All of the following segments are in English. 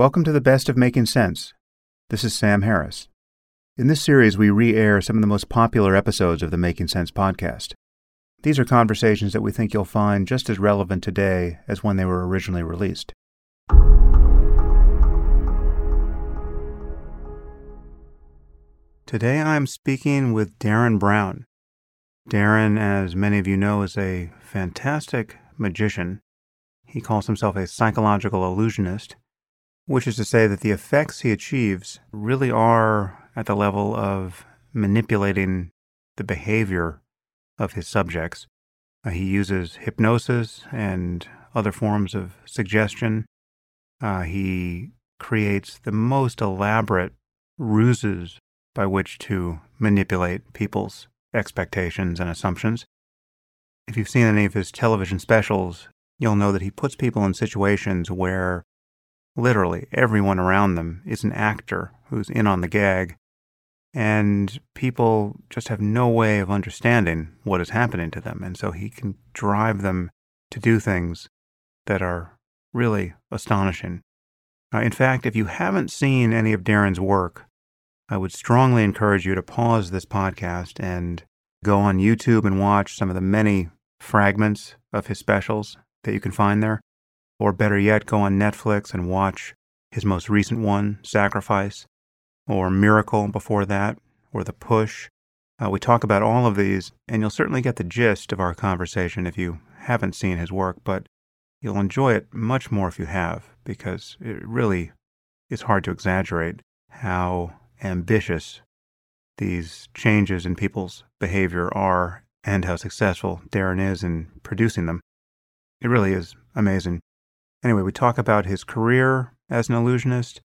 Welcome to the best of Making Sense. This is Sam Harris. In this series, we re air some of the most popular episodes of the Making Sense podcast. These are conversations that we think you'll find just as relevant today as when they were originally released. Today I'm speaking with Derren Brown. Derren, as many of you know, is a fantastic magician. He calls himself a psychological illusionist, which is to say that the effects he achieves really are at the level of manipulating the behavior of his subjects. Uh, he uses hypnosis and other forms of suggestion. Uh, he creates the most elaborate ruses by which to manipulate people's expectations and assumptions. If you've seen any of his television specials, you'll know that he puts people in situations where literally everyone around them is an actor who's in on the gag, and people just have no way of understanding what is happening to them. And so he can drive them to do things that are really astonishing. Uh, in fact, if you haven't seen any of Derren's work, I would strongly encourage you to pause this podcast and go on YouTube and watch some of the many fragments of his specials that you can find there. Or better yet, go on Netflix and watch his most recent one, Sacrifice, or Miracle before that, or The Push. Uh, we talk about all of these, and you'll certainly get the gist of our conversation if you haven't seen his work, but you'll enjoy it much more if you have, because it really is hard to exaggerate how ambitious these changes in people's behavior are and how successful Derren is in producing them. It really is amazing. Anyway, we talk about his career as an illusionist,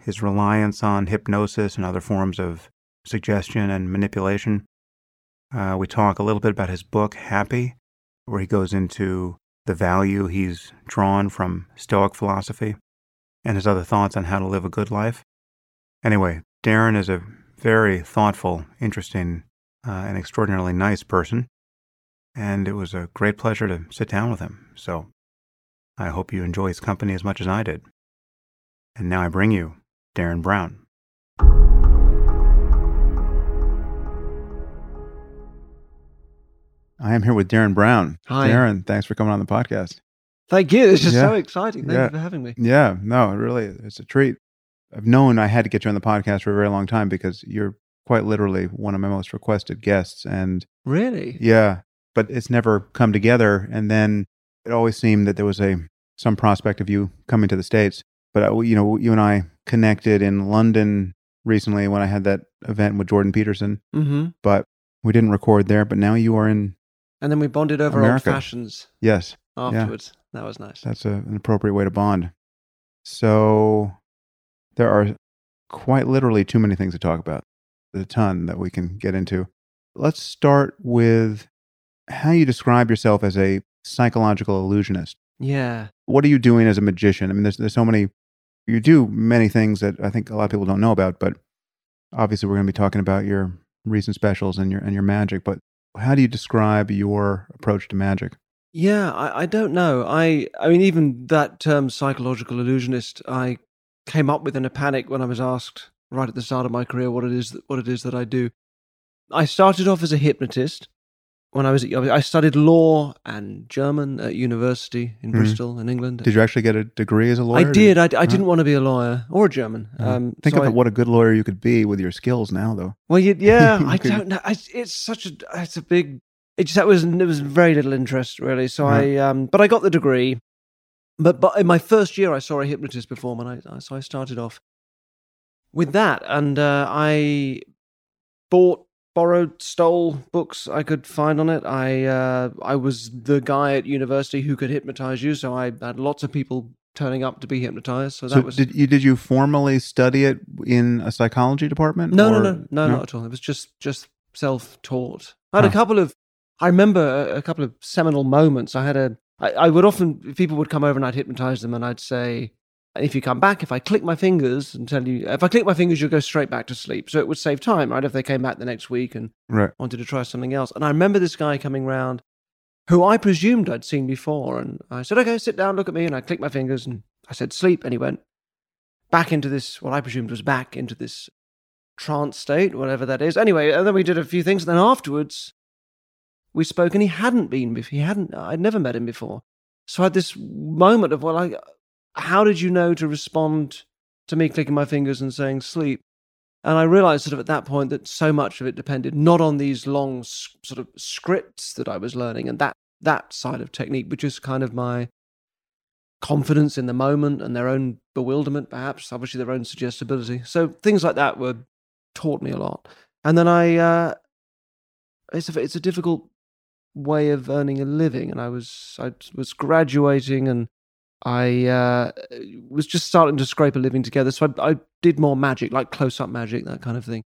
his reliance on hypnosis and other forms of suggestion and manipulation. Uh, we talk a little bit about his book, Happy, where he goes into the value he's drawn from Stoic philosophy and his other thoughts on how to live a good life. Anyway, Derren is a very thoughtful, interesting, uh, and extraordinarily nice person, and it was a great pleasure to sit down with him. So I hope you enjoy his company as much as I did. And now I bring you Derren Brown. I am here with Derren Brown. Hi. Derren, thanks for coming on the podcast. Thank you. This is Yeah. so exciting. Thank Yeah. you for having me. Yeah, no, it really, it's a treat. I've known I had to get you on the podcast for a very long time because you're quite literally one of my most requested guests. And Really? yeah, but it's never come together. And then it always seemed that there was a some prospect of you coming to the states. But uh, you know, you and I connected in London recently when I had that event with Jordan Peterson. Mm-hmm. But we didn't record there. But now you are in. And then we bonded over old fashions Yes, afterwards. That was nice. that's a, an appropriate way to bond. So there are quite literally too many things to talk about. There's a ton that we can get into. Let's start with how you describe yourself as a psychological illusionist. Yeah. What are you doing as a magician? I mean, there's, there's so many, you do many things that I think a lot of people don't know about, but obviously we're going to be talking about your recent specials and your, and your magic. But how do you describe your approach to magic? Yeah, I, I don't know. I I mean, even that term psychological illusionist, I came up with in a panic when I was asked right at the start of my career what it is that, what it is that I do. I started off as a hypnotist when I was I studied law and German at university in Mhm. Bristol in England. Did you actually get a degree as a lawyer? I did. I, I didn't want to be a lawyer or a German. Uh, Um, Think so of I- what a good lawyer you could be with your skills now, though. Well, you, yeah, I don't know. I, it's such a it's a big. It just that was there was very little interest really. So Uh-huh. I um, but I got the degree. But but in my first year, I saw a hypnotist perform, and I, I so I started off with that, and uh, I bought, borrowed, stole books I could find on it. I uh, I was the guy at university who could hypnotize you, so I had lots of people turning up to be hypnotized. So that So was did you did you formally study it in a psychology department? No, no, or- no, no, not at all. It was just just self-taught. I had a couple of, I remember a, a couple of seminal moments. I had a, I, I would often people would come over and I'd hypnotize them and I'd say, if you come back, if I click my fingers and tell you, if I click my fingers, you'll go straight back to sleep. So it would save time, right? If they came back the next week and Right. wanted to try something else. And I remember this guy coming round who I presumed I'd seen before. And I said, okay, sit down, look at me. And I clicked my fingers and I said, sleep. And he went, back into this, what I presumed was back into this trance state, whatever that is. Anyway, and then we did a few things. And then afterwards, we spoke, and he hadn't been before. He hadn't. I'd never met him before. So I had this moment of, well, I, how did you know to respond to me clicking my fingers and saying sleep? And I realized sort of at that point that so much of it depended not on these long sort of scripts that I was learning and that that side of technique, but just kind of my confidence in the moment and their own bewilderment, perhaps, obviously their own suggestibility. So things like that were taught me a lot. And then I, uh, it's a, it's a difficult way of earning a living, and I was I was graduating and I uh, was just starting to scrape a living together. So I, I did more magic, like close up magic, that kind of thing.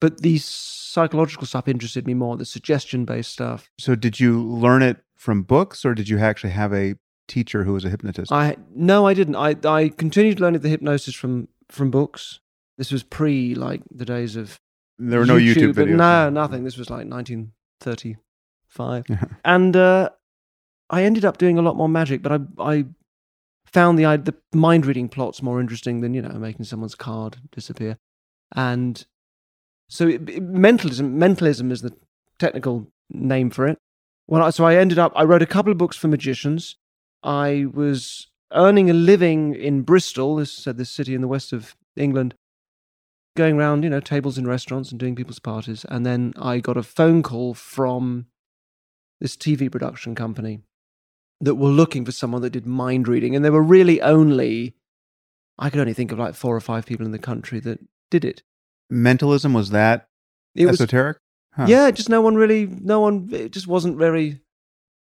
But the psychological stuff interested me more, the suggestion based stuff. So did you learn it from books, or did you actually have a teacher who was a hypnotist? I no, I didn't. I I continued learning the hypnosis from from books. This was pre like the days of there were no YouTube, videos. No, nothing. This was like 1935, and uh, I ended up doing a lot more magic. But I I found the the mind reading plots more interesting than you know making someone's card disappear, and so it, it, mentalism mentalism is the technical name for it. Well, so I ended up I wrote a couple of books for magicians. I was earning a living in Bristol, this said this city in the west of England, going around you know tables in restaurants and doing people's parties, and then I got a phone call from this TV production company that were looking for someone that did mind reading, and there were really only I could only think of like four or five people in the country that did it. Mentalism was that it esoteric? Was, huh. Yeah, just no one really, no one. It just wasn't very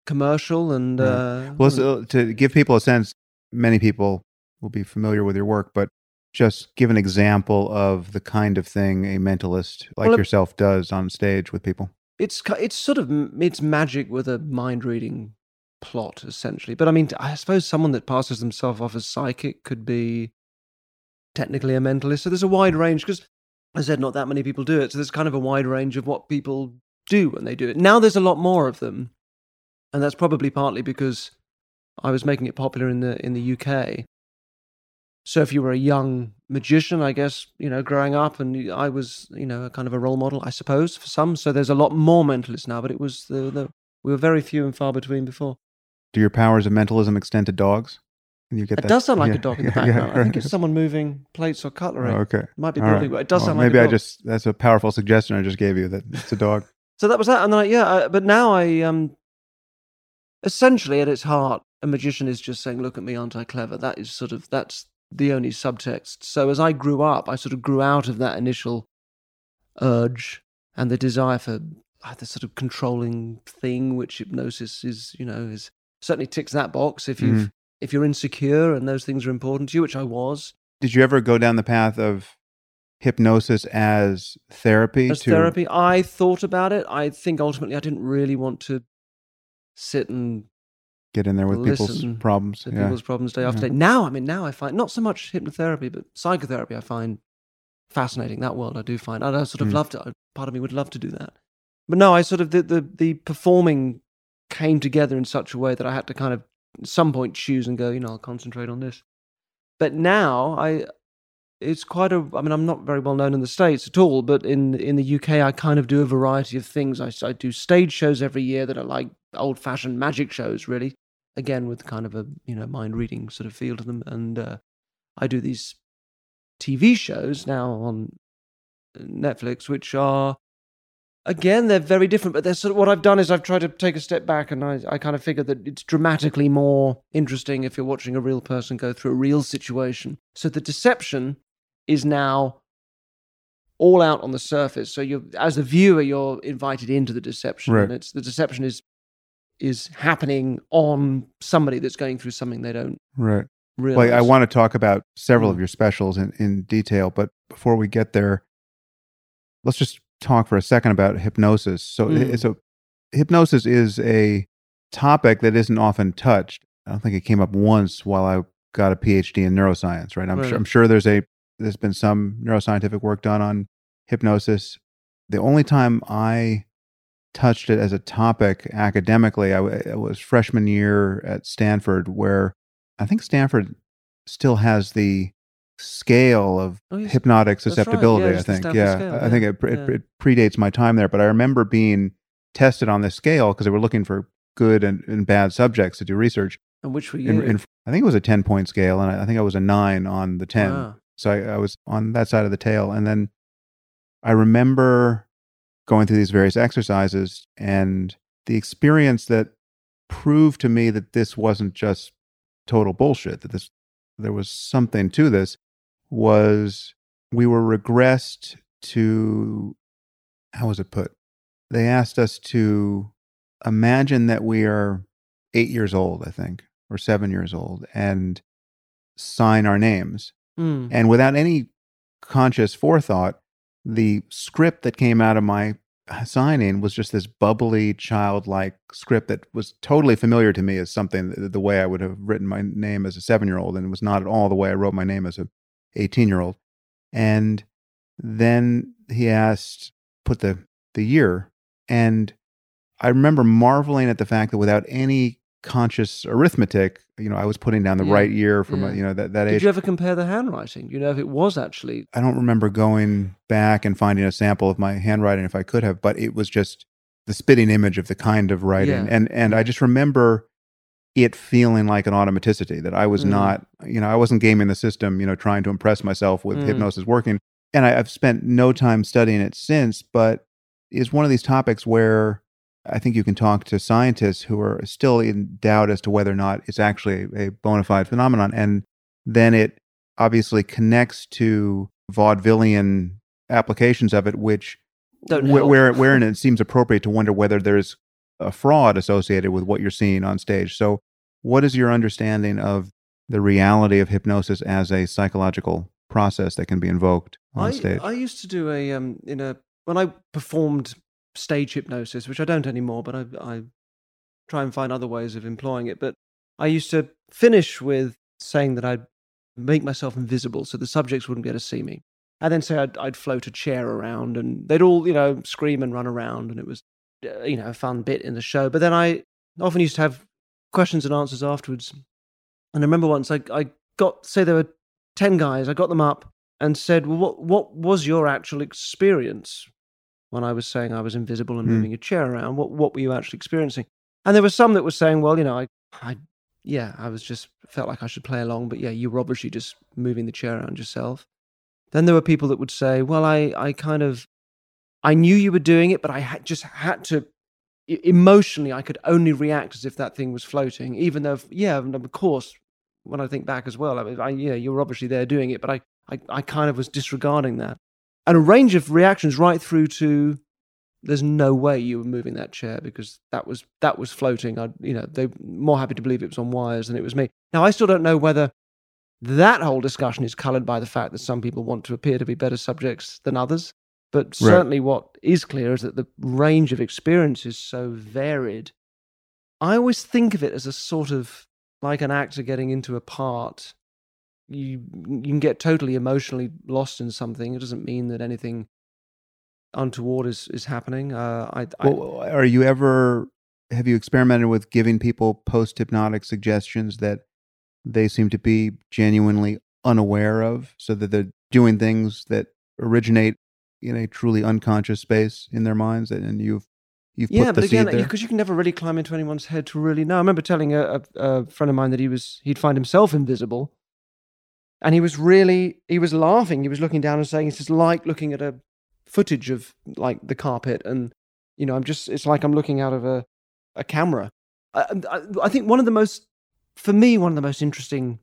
commercial and. Right. Uh, well, so to give people a sense, many people will be familiar with your work, but just give an example of the kind of thing a mentalist like well, yourself does on stage with people. It's it's sort of it's magic with a mind reading plot essentially. But I mean, I suppose someone that passes themselves off as psychic could be technically a mentalist. So there's a wide range because, I said, not that many people do it. So there's kind of a wide range of what people do when they do it. Now there's a lot more of them, and that's probably partly because I was making it popular in the in the UK. So if you were a young magician, I guess you know, growing up, and I was you know a kind of a role model, I suppose, for some. So there's a lot more mentalists now, but it was the, the we were very few and far between before. Do your powers of mentalism extend to dogs? And you get it that? does sound like yeah. a dog in the background. Yeah, right. I think it's someone moving plates or cutlery. Oh, okay, might be building, right. but it does well, sound maybe like maybe I just that's a powerful suggestion I just gave you that it's a dog. so that was that, and then I, yeah, I, but now I um essentially at its heart, a magician is just saying, "Look at me, aren't I clever?" That is sort of that's the only subtext. So as I grew up, I sort of grew out of that initial urge and the desire for uh, the sort of controlling thing, which hypnosis is, you know, is certainly ticks that box if you mm. if you're insecure and those things are important to you, which I was. Did you ever go down the path of hypnosis as therapy? As to... therapy, I thought about it. I think ultimately I didn't really want to sit and get in there with people's problems. Yeah. People's problems day after yeah. day. Now, I mean, now I find not so much hypnotherapy, but psychotherapy. I find fascinating. That world I do find. I sort of mm. love to. Part of me would love to do that. But no, I sort of the, the the performing came together in such a way that I had to kind of at some point choose and go, you know, I'll concentrate on this. But now I it's quite a I mean I'm not very well known in the states at all, but in in the UK I kind of do a variety of things. I, I do stage shows every year that are like old fashioned magic shows really. Again with kind of a, you know, mind reading sort of feel to them and uh, I do these TV shows now on Netflix which are again they're very different but they're sort of what i've done is i've tried to take a step back and i, I kind of figured that it's dramatically more interesting if you're watching a real person go through a real situation so the deception is now all out on the surface so you as a viewer you're invited into the deception right. and it's the deception is is happening on somebody that's going through something they don't right realize. like I want to talk about several mm. of your specials in, in detail, but before we get there, let's just talk for a second about hypnosis. So, mm. so hypnosis is a topic that isn't often touched. I don't think it came up once while I got a PhD in neuroscience. Right? I'm right. sure. I'm sure there's a there's been some neuroscientific work done on hypnosis. The only time I touched it as a topic academically, I, I was freshman year at Stanford, where I think Stanford still has the scale of Oh, hypnotic That's right. susceptibility. Yeah, I think. Yeah, scale, I think it, it, it predates my time there, but I remember being tested on this scale because they were looking for good and, and bad subjects to do research. And which were you? In, in, I think it was a ten point scale, and I, I think I was a nine on the ten. Wow. So I, I was on that side of the tail. And then I remember going through these various exercises and the experience that proved to me that this wasn't just total bullshit, that this there was something to this was we were regressed to how was it put? They asked us to imagine that we are eight years old, I think, or seven years old, and sign our names. Mm. And without any conscious forethought, the script that came out of my signing was just this bubbly, childlike script that was totally familiar to me as something the, the way I would have written my name as a seven year old, and it was not at all the way I wrote my name as a 18 year old. And then he asked, put the, the year. And I remember marveling at the fact that without any conscious arithmetic, you know, I was putting down the Yeah, right year for my, yeah. you know, that, that age. Did age. you ever compare the handwriting? You know if it was actually? I don't remember going back and finding a sample of my handwriting if I could have, but it was just the spitting image of the kind of writing. Yeah. And and I just remember it feeling like an automaticity that I was Mm. not, you know, I wasn't gaming the system, you know, trying to impress myself with Mm. hypnosis working. And I, I've spent no time studying it since, but it's one of these topics where I think you can talk to scientists who are still in doubt as to whether or not it's actually a bona fide phenomenon. And then it obviously connects to vaudevillian applications of it, which where, where wherein it seems appropriate to wonder whether there's a fraud associated with what you're seeing on stage. So, what is your understanding of the reality of hypnosis as a psychological process that can be invoked on I, stage? I used to do a um in a when I performed stage hypnosis, which I don't anymore, but I I try and find other ways of employing it. But I used to finish with saying that I'd make myself invisible so the subjects wouldn't be able to see me. And then say I'd, I'd float a chair around and they'd all, you know, scream and run around. And it was, you know, a fun bit in the show. But then I often used to have questions and answers afterwards. And I remember once I, I got, say there were 10 guys, I got them up and said, well, what, what was your actual experience when I was saying I was invisible and Hmm. moving a chair around? What, what were you actually experiencing? And there were some that were saying, well, you know, I, I, yeah, I was just felt like I should play along, but yeah, you were obviously just moving the chair around yourself. Then there were people that would say, well, I, I kind of, I knew you were doing it, but I had, just had to, emotionally, I could only react as if that thing was floating, even though, yeah, of course, when I think back as well, I I, yeah, you were obviously there doing it, but I, I, I kind of was disregarding that. And a range of reactions right through to, there's no way you were moving that chair because that was that was floating. I, you know, they're more happy to believe it was on wires than it was me. Now, I still don't know whether that whole discussion is coloured by the fact that some people want to appear to be better subjects than others. But certainly, what is clear is that the range of experience is so varied. I always think of it as a sort of like an actor getting into a part. You you can get totally emotionally lost in something. It doesn't mean that anything untoward is is happening. Uh, I, I well, are you ever have you experimented with giving people post hypnotic suggestions that they seem to be genuinely unaware of, so that they're doing things that originate in a truly unconscious space in their minds, and you've you've yeah, put but the again, seed there. because you can never really climb into anyone's head to really know. I remember telling a, a, a friend of mine that he was he'd find himself invisible, and he was really he was laughing. He was looking down and saying, "It's just like looking at a footage of like the carpet, and you know, I'm just it's like I'm looking out of a a camera." I, I, I think one of the most for me one of the most interesting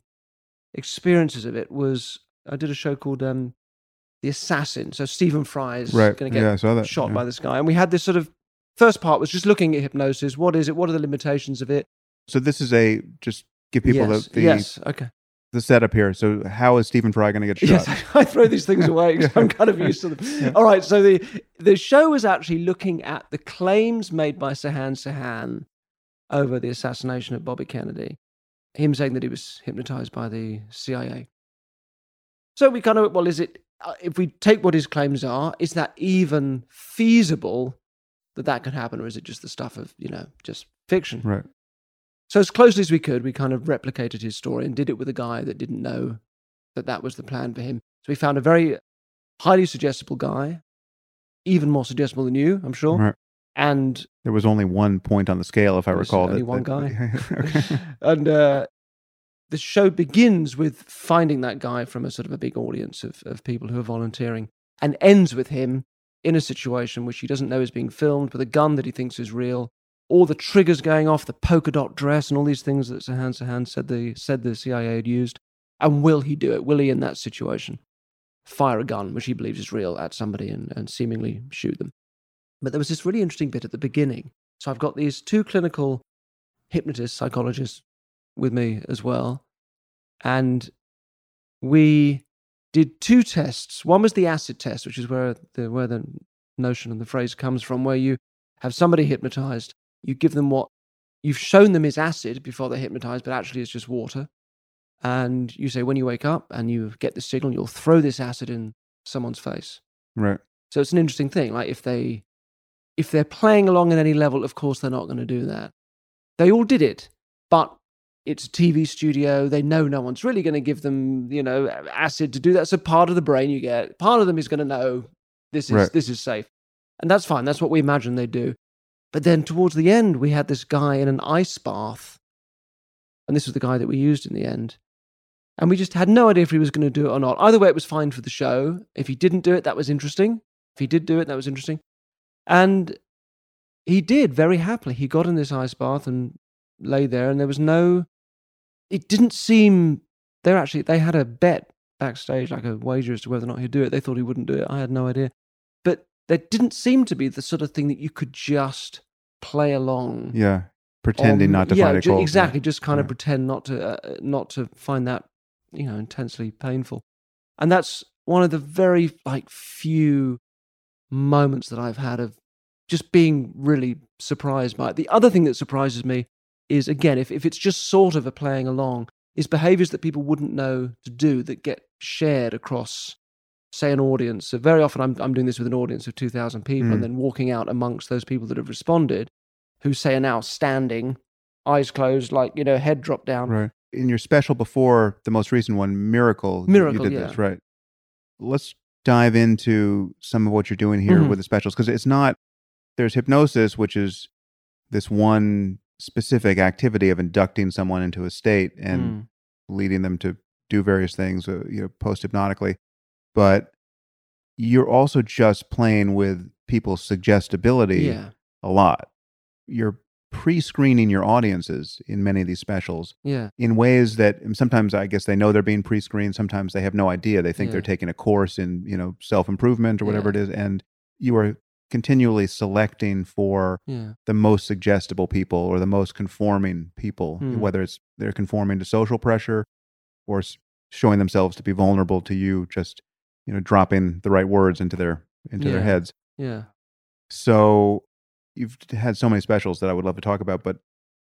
experiences of it was I did a show called um, The Assassin. So Stephen Fry is right? going to get yeah, shot yeah. by this guy. And we had this sort of first part was just looking at hypnosis. What is it? What are the limitations of it? So this is a just give people yes. the the, yes. Okay. the setup here. So how is Stephen Fry going to get shot? Yes. I throw these things away 'cause I'm kind of used to them. Yeah. All right. So the the show was actually looking at the claims made by Sirhan Sirhan over the assassination of Bobby Kennedy. Him saying that he was hypnotized by the CIA. So we kind of well, is it if we take what his claims are, is that even feasible that that could happen, or is it just the stuff of you know just fiction? Right. So as closely as we could, we kind of replicated his story and did it with a guy that didn't know that that was the plan for him. So we found a very highly suggestible guy, even more suggestible than you, I'm sure. Right. And There was only one point on the scale, if I recall. only that- one that- okay. and uh, the show begins with finding that guy from a sort of a big audience of, of people who are volunteering and ends with him in a situation which he doesn't know is being filmed with a gun that he thinks is real. All the triggers going off the polka dot dress and all these things that Sirhan Sirhan said the said the CIA had used. And will he do it? Will he in that situation fire a gun which he believes is real at somebody and, and seemingly shoot them? But there was this really interesting bit at the beginning. So I've got these two clinical hypnotists psychologists with me as well. And we did two tests. One was the acid test, which is where the where the notion and the phrase comes from, where you have somebody hypnotized, you give them what you've shown them is acid before they're hypnotized, but actually it's just water. And you say when you wake up and you get the signal, you'll throw this acid in someone's face. right. So it's an interesting thing. Like if they if they're playing along at any level, of course they're not going to do that. They all did it, but it's a TV studio. They know no one's really going to give them, you know, acid to do that. So part of the brain you get, part of them is going to know this is Right. this is safe, and that's fine. That's what we imagine they do. But then towards the end, we had this guy in an ice bath, and this was the guy that we used in the end. And we just had no idea if he was going to do it or not. Either way, it was fine for the show. If he didn't do it, that was interesting. If he did do it, that was interesting. And he did very happily. He got in this ice bath and lay there, and there was no. It didn't seem. They're actually. They had a bet backstage, like a wager as to whether or not he'd do it. They thought he wouldn't do it. I had no idea. But there didn't seem to be the sort of thing that you could just play along. Yeah. Pretending on- not to yeah, fight a ju- cold. Exactly, just kind of Yeah. pretend not to uh, not to find that you know intensely painful, and that's one of the very like few moments that I've had of just being really surprised by it. The other thing that surprises me is again if if it's just sort of a playing along, is behaviors that people wouldn't know to do that get shared across. Say an audience. So very often I'm I'm doing this with an audience of two thousand people, Mm. and then walking out amongst those people that have responded, who say are now standing, eyes closed, like you know, head dropped down. Right. In your special before the most recent one, Miracle, you- Miracle, you did yeah. this, right? Let's dive into some of what you're doing here Mhm. with the specials because it's not, there's hypnosis, which is this one specific activity of inducting someone into a state and Mm. leading them to do various things, uh, you know, post hypnotically. But you're also just playing with people's suggestibility Yeah, a lot. You're pre-screening your audiences in many of these specials yeah, in ways that sometimes I guess they know they're being pre-screened. Sometimes they have no idea. They think Yeah. they're taking a course in you know self-improvement or whatever Yeah. it is, and you are continually selecting for yeah, the most suggestible people or the most conforming people, Hmm. whether it's they're conforming to social pressure or showing themselves to be vulnerable to you, just you know dropping the right words into their into their heads. yeah. So you've had so many specials that I would love to talk about, but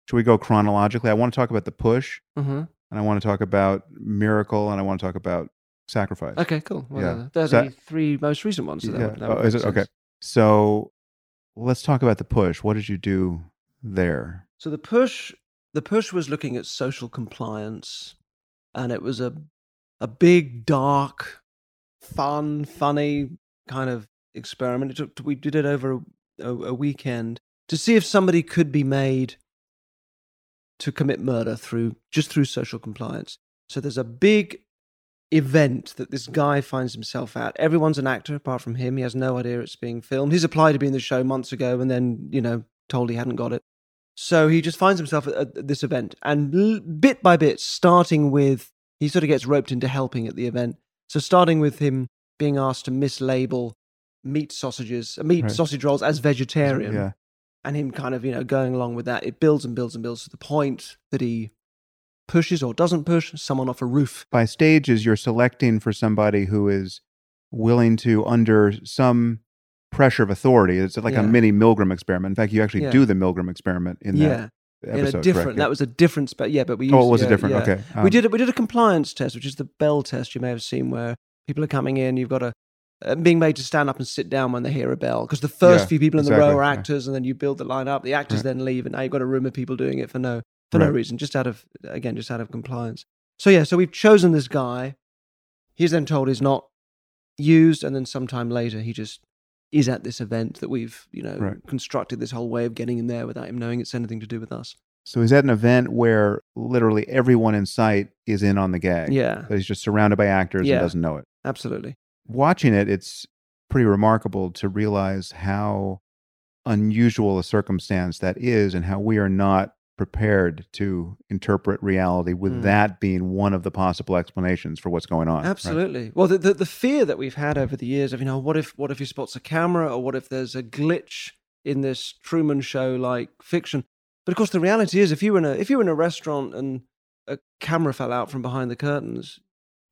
should we go chronologically? I want to talk about the push, hmm and I want to talk about miracle, and I want to talk about sacrifice. Okay, cool. Well, Yeah. they're So- the three most recent ones. So that Yeah. would, that Oh, is it? Okay. So let's talk about the push. What did you do there? So the push, the push was looking at social compliance, and it was a a big, dark, fun, funny kind of experiment. It took, we did it over a, a weekend to see if somebody could be made to commit murder through just through social compliance. So there's a big event that this guy finds himself at. Everyone's an actor apart from him. He has no idea it's being filmed. He's applied to be in the show months ago and then, you know, told he hadn't got it. So he just finds himself at, this event and l- bit by bit, starting with, he sort of gets roped into helping at the event. So starting with him being asked to mislabel meat sausages, uh, meat Right. sausage rolls as vegetarian Yeah. and him kind of you know going along with that it builds and builds and builds to the point that he pushes or doesn't push someone off a roof By stages, you're selecting for somebody who is willing to, under some pressure of authority, it's like Yeah. a mini Milgram experiment. In fact, you actually Yeah. do the Milgram experiment in yeah that in episode. a different correct? that was a different but yeah but we used, oh, it was a different. Okay. we Um, did it we did a compliance test which is the bell test you may have seen where people are coming in you've got to uh, being made to stand up and sit down when they hear a bell because the first few people in the row are actors and then you build the line up the actors Right. then leave and now you've got a room of people doing it for no for no reason just out of again just out of compliance so yeah so we've chosen this guy He's then told he's not used, and then sometime later he just is at this event that we've you know Right. constructed this whole way of getting him there without him knowing it's anything to do with us. So he's at an event where literally everyone in sight is in on the gag. Yeah, But he's just surrounded by actors Yeah. and doesn't know it. absolutely. Watching it, it's pretty remarkable to realize how unusual a circumstance that is and how we are not prepared to interpret reality with Mm. that being one of the possible explanations for what's going on. right? Absolutely. Well, the, the the fear that we've had over the years of you know what if what if he spots a camera or what if there's a glitch in this Truman Show like fiction. But of course, the reality is if you were in a if you were in a restaurant and a camera fell out from behind the curtains,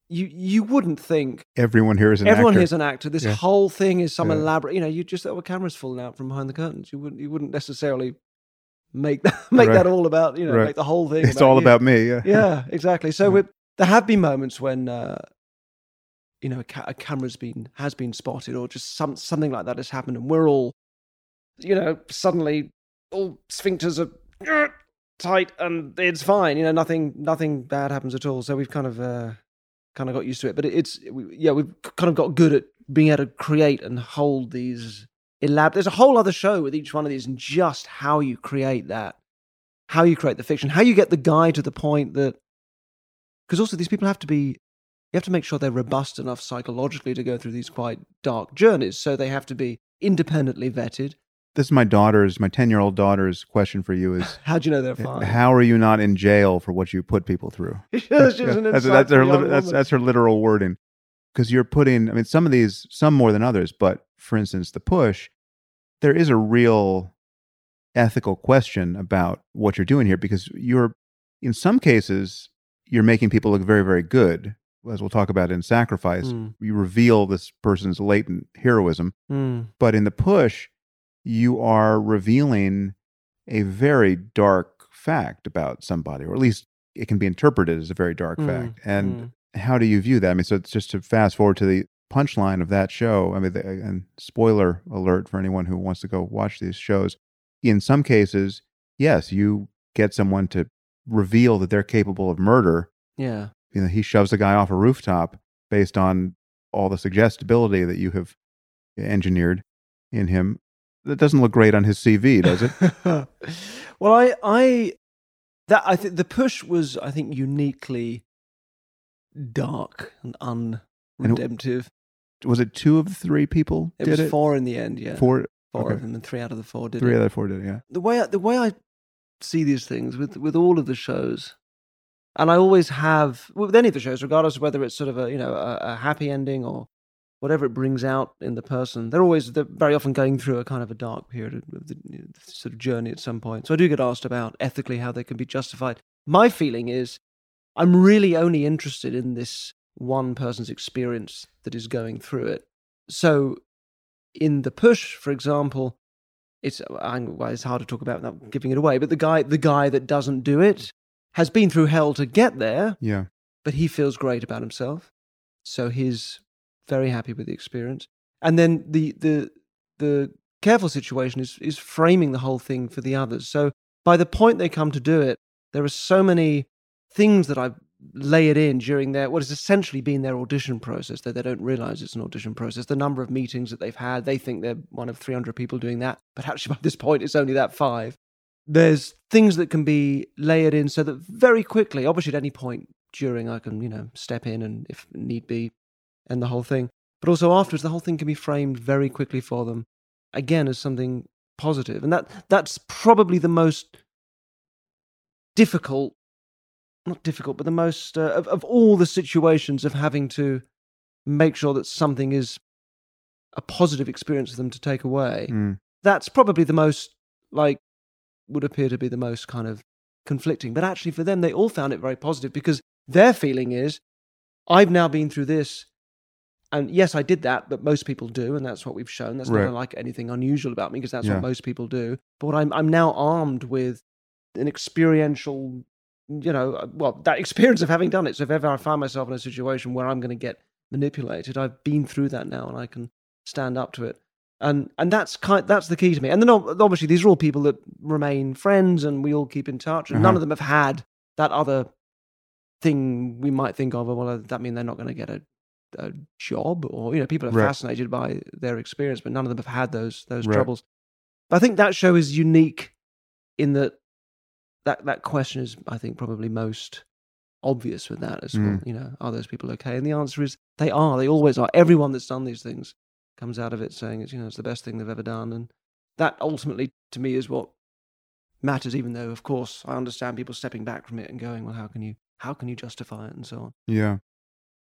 you you wouldn't think Everyone here is an everyone actor. here's an actor. This Yeah. whole thing is some Yeah. elaborate. You know, you just oh, a camera's falling out from behind the curtains. You wouldn't you wouldn't necessarily make that make Right. that all about you know Right. make the whole thing. it's all you about me. Yeah. yeah, exactly. So Yeah. there have been moments when uh, you know a, ca- a camera's been has been spotted, or just some something like that has happened, and we're all you know suddenly all sphincters are tight and it's fine. You know, nothing nothing bad happens at all. So we've kind of uh, kind of got used to it. But it, it's we, yeah, we've kind of got good at being able to create and hold these elab. There's a whole other show with each one of these, and just how you create that, how you create the fiction, how you get the guy to the point that. Because also these people have to be, you have to make sure they're robust enough psychologically to go through these quite dark journeys. So they have to be independently vetted. This is my daughter's, my 10 year old daughter's question for you is How do you know they're fine? how are you not in jail for what you put people through? She's Yeah, just an that's, that's, her, that's, that's her literal wording. Because you're putting, I mean, some of these, some more than others, but for instance, the push, there is a real ethical question about what you're doing here because you're, in some cases, you're making people look very, very good. As we'll talk about in Sacrifice, Mm, you reveal this person's latent heroism. mm, But in the push, you are revealing a very dark fact about somebody, or at least it can be interpreted as a very dark Mm, fact. And mm. How do you view that? I mean, so it's just to fast forward to the punchline of that show. I mean, the, and spoiler alert for anyone who wants to go watch these shows. In some cases, yes, you get someone to reveal that they're capable of murder. yeah. You know, he shoves a guy off a rooftop based on all the suggestibility that you have engineered in him. That doesn't look great on his CV, does it? well, I, I, that I think the push was, I think, uniquely dark and unredemptive. Was it two of the three people It did was it? four in the end, yeah. Four, Four okay. of them, and three out of the four did three it. out of the four did it. Yeah. the way I, the way I see these things with with all of the shows, and I always have with any of the shows, regardless of whether it's sort of a you know a, a happy ending or whatever it brings out in the person, they're always they're very often going through a kind of a dark period of the, you know, the sort of journey at some point. So I do get asked about ethically how they can be justified. My feeling is, I'm really only interested in this one person's experience that is going through it. So in the push, for example, it's uh, I, well, it's hard to talk about without giving it away. But the guy, the guy that doesn't do it, has been through hell to get there, Yeah. but he feels great about himself, so he's very happy with the experience. And then the the the careful situation is is framing the whole thing for the others. So by the point they come to do it, there are so many things that I've layered in during their what has essentially been their audition process that they don't realize it's an audition process the number of meetings that they've had they think they're one of 300 people doing that but actually by this point it's only that five. There's things that can be layered in so that very quickly obviously at any point during i can you know step in and if need be end the whole thing but also afterwards the whole thing can be framed very quickly for them again as something positive and that that's probably the most difficult not difficult but the most uh, of, of all the situations of having to make sure that something is a positive experience for them to take away Mm. that's probably the most like would appear to be the most kind of conflicting but actually for them they all found it very positive because their feeling is i've now been through this and yes i did that but most people do and that's what we've shown that's Right. not like anything unusual about me because that's Yeah. what most people do but what I'm, I'm now armed with an experiential you know uh, well that experience of having done it so if ever i find myself in a situation where i'm going to get manipulated i've been through that now and i can stand up to it and and that's kind that's the key to me and then obviously these are all people that remain friends and we all keep in touch and none Uh-huh. of them have had that other thing we might think of well uh, that mean they're not going to get a a job, or you know, people are Right. fascinated by their experience, but none of them have had those those Right. troubles. I think that show is unique in that that that question is, I think, probably most obvious with that as well. Mm. You know, are those people okay? And the answer is they are. They always are. Everyone that's done these things comes out of it saying it's you know it's the best thing they've ever done, and that ultimately to me is what matters. Even though, of course, I understand people stepping back from it and going, well, how can you how can you justify it and so on. Yeah.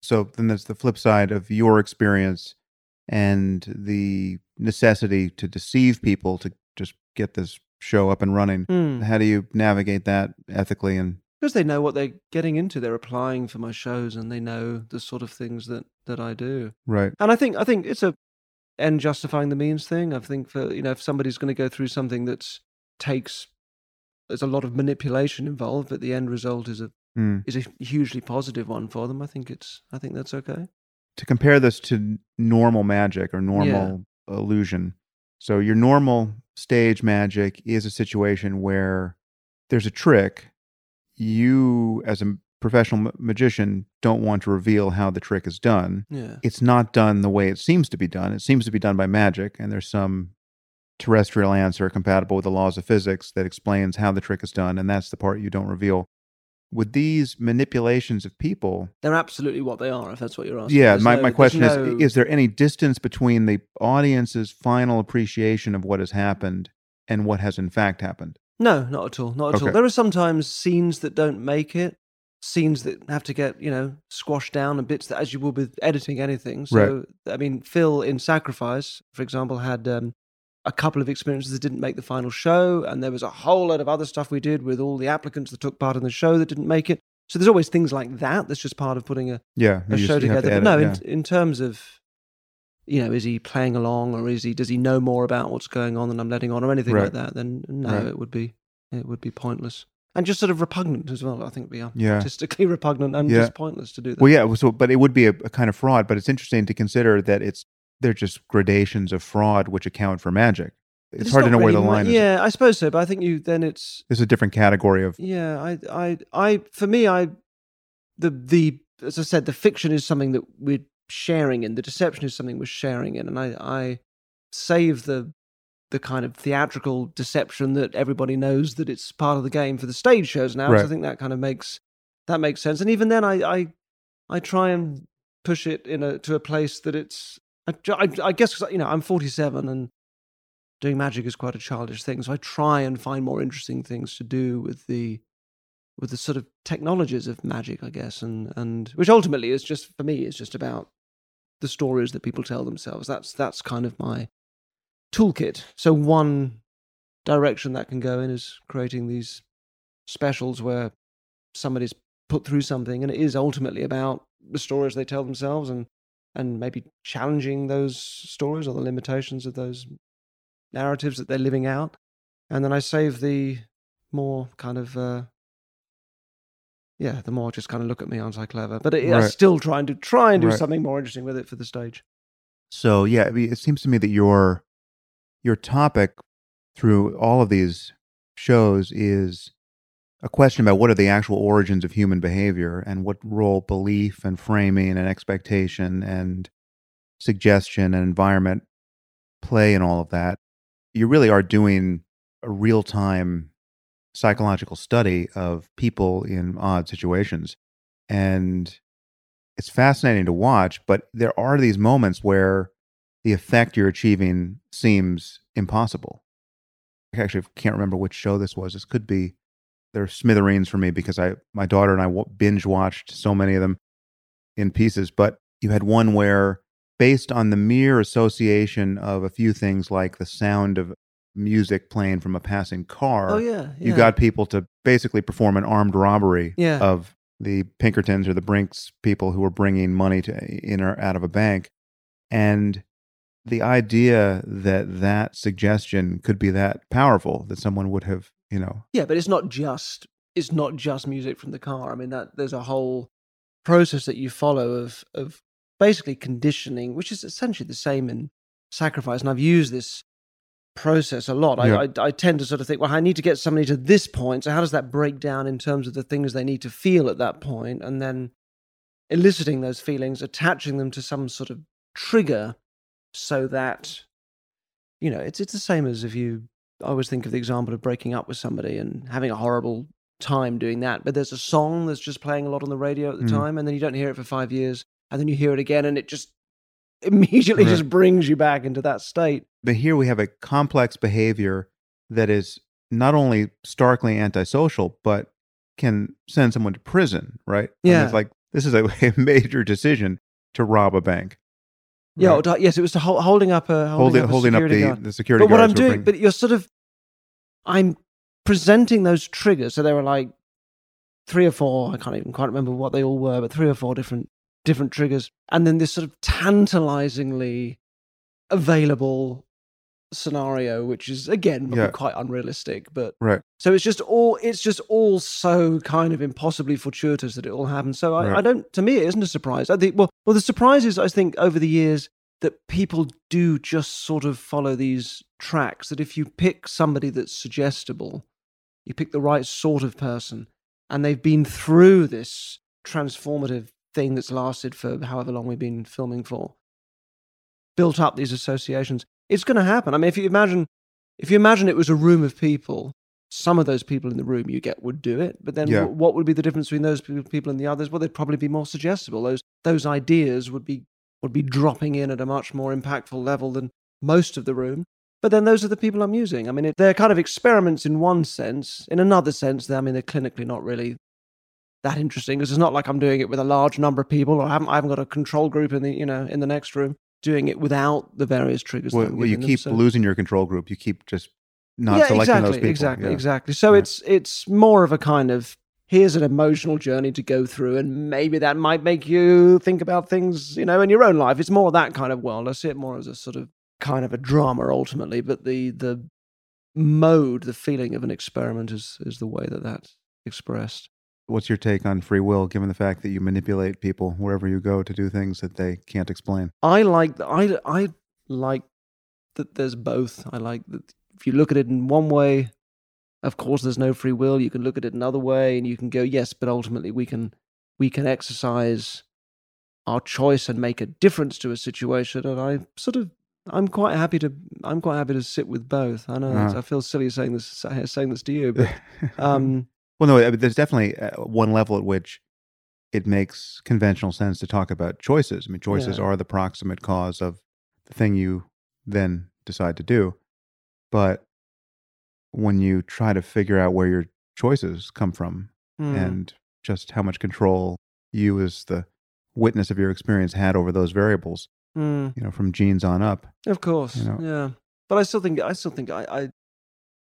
So then there's the flip side of your experience and the necessity to deceive people to just get this show up and running. Hmm. How do you navigate that ethically and because they know what they're getting into. They're applying for my shows, and they know the sort of things that that I do. right? And I think I think it's a end justifying the means thing. I think for you know if somebody's going to go through something that's takes there's a lot of manipulation involved, but the end result is a Hmm. is a hugely positive one for them. I think it's I think that's okay. To compare this to normal magic or normal illusion. So your normal stage magic is a situation where there's a trick. You, as a professional ma- magician, don't want to reveal how the trick is done. Yeah. it's not done the way it seems to be done. It seems to be done by magic, and there's some terrestrial answer compatible with the laws of physics that explains how the trick is done, and that's the part you don't reveal. With these manipulations of people, They're absolutely what they are, if that's what you're asking. yeah, There's my, no- my question no- is Is there any distance between the audience's final appreciation of what has happened and what has in fact happened? No, not at all. Not at all. There are sometimes scenes that don't make it, scenes that have to get, you know, squashed down and bits that, as you would with editing anything. So, I mean, Phil in Sacrifice, for example, had um, a couple of experiences that didn't make the final show. And there was a whole lot of other stuff we did with all the applicants that took part in the show that didn't make it. So there's always things like that. That's just part of putting a, Yeah, a show together. to but no, edit, in, in terms of, you know, is he playing along or is he does he know more about what's going on than I'm letting on or anything Right. like that? Then no, Right. it would be it would be pointless and just sort of repugnant as well. I think it'd be Yeah. artistically repugnant and Yeah. just pointless to do that. Well, yeah. So, but it would be a, a kind of fraud. But it's interesting to consider that it's they're just gradations of fraud which account for magic. But It's, hard to know not where the really ma- line is. Yeah, I suppose so. But I think you then it's There's a different category of yeah. I I I for me I the the as I said the fiction is something that we're sharing in. The deception is something we're sharing in, and I I save the the kind of theatrical deception that everybody knows that it's part of the game for the stage shows now. So I think that kind of makes that makes sense. And even then, I I I try and push it in a to a place that it's. I, I, guess you know I'm 47 and doing magic is quite a childish thing, so I try and find more interesting things to do with the with the sort of technologies of magic, I guess, and and which ultimately is just for me is just about the stories that people tell themselves. That's that's kind of my toolkit. So one direction that can go in is creating these specials where somebody's put through something and it is ultimately about the stories they tell themselves and and maybe challenging those stories or the limitations of those narratives that they're living out. And then i save the more kind of uh yeah the more just kind of look at me aren't i clever. But I, I still try and do try and do Right. something more interesting with it for the stage. So yeah, I mean, it seems to me that your your topic through all of these shows is a question about what are the actual origins of human behavior and what role belief and framing and expectation and suggestion and environment play in all of that. You really are doing a real time psychological study of people in odd situations. And it's fascinating to watch, but there are these moments where the effect you're achieving seems impossible. I actually can't remember which show this was. This could be they're smithereens for me because I my daughter and I binge watched so many of them in pieces. But you had one where, based on the mere association of a few things like the sound of music playing from a passing car, oh yeah, you got people to basically perform an armed robbery Yeah. of the Pinkertons or the Brinks people who were bringing money to in or out of a bank, and the idea that that suggestion could be that powerful that someone would have, you know, Yeah, but it's not just it's not just music from the car. I mean that there's a whole process that you follow of of basically conditioning, which is essentially the same in sacrifice. And I've used this process a lot. Yeah. I, I I tend to sort of think, well, I need to get somebody to this point. So how does that break down in terms of the things they need to feel at that point, and then eliciting those feelings, attaching them to some sort of trigger so that you know it's it's the same as if you I always think of the example of breaking up with somebody and having a horrible time doing that but there's a song that's just playing a lot on the radio at the Mm. time and then you don't hear it for 5 years and then you hear it again and it just immediately Right. just brings you back into that state But here we have a complex behavior that is not only starkly antisocial, but can send someone to prison, right? I mean, Yeah. it's like this is a, a major decision to rob a bank. Yeah right? to- yes it was to hol- holding up a holding, holding, up, a holding up security the, guard. the security but what I'm doing, bringing- but you're sort of, I'm presenting those triggers. So there were like three or four. I can't even quite remember what they all were, but three or four different different triggers, and then this sort of tantalizingly available scenario, which is again Yeah. quite unrealistic. But Right. so it's just all it's just all so kind of impossibly fortuitous that it all happens. So I, Right. I don't. To me, it isn't a surprise. I think. Well, well, the surprise is I think over the years that people do just sort of follow these tracks. That if you pick somebody that's suggestible, you pick the right sort of person, and they've been through this transformative thing that's lasted for however long we've been filming for, built up these associations. It's going to happen. I mean, if you imagine, if you imagine it was a room of people, some of those people in the room you get would do it, but then Yeah. wh- what would be the difference between those people and the others? Well, they'd probably be more suggestible. Those those ideas would be would be dropping in at a much more impactful level than most of the room. But then those are the people I'm using. I mean, it, they're kind of experiments in one sense. In another sense, I mean, they're clinically not really that interesting because it's not like I'm doing it with a large number of people, or I haven't, I haven't got a control group in the you know in the next room doing it without the various triggers. well, well, you giving them, keep so- losing your control group. You keep just not yeah, selecting exactly, those people. Exactly, Yeah. exactly. So Yeah. it's it's more of a kind of here's an emotional journey to go through, and maybe that might make you think about things, you know, in your own life. It's more that kind of world. I see it more as a sort of kind of a drama ultimately, but the the mode, the feeling of an experiment is is the way that that's expressed. What's your take on free will, given the fact that you manipulate people wherever you go to do things that they can't explain? I like I I like that there's both. I like that if you look at it in one way, of course there's no free will. You can look at it another way and you can go, yes, but ultimately we can we can exercise our choice and make a difference to a situation. And I sort of I'm quite happy to I'm quite happy to sit with both. I know Uh-huh. I feel silly saying this saying this to you, but um well, no, I mean, there's definitely uh, one level at which it makes conventional sense to talk about choices. I mean, choices Yeah. are the proximate cause of the thing you then decide to do. But when you try to figure out where your choices come from hmm. and just how much control you as the witness of your experience had over those variables, Hmm. you know, from genes on up. Of course, you know. yeah. But I still think I still think I, I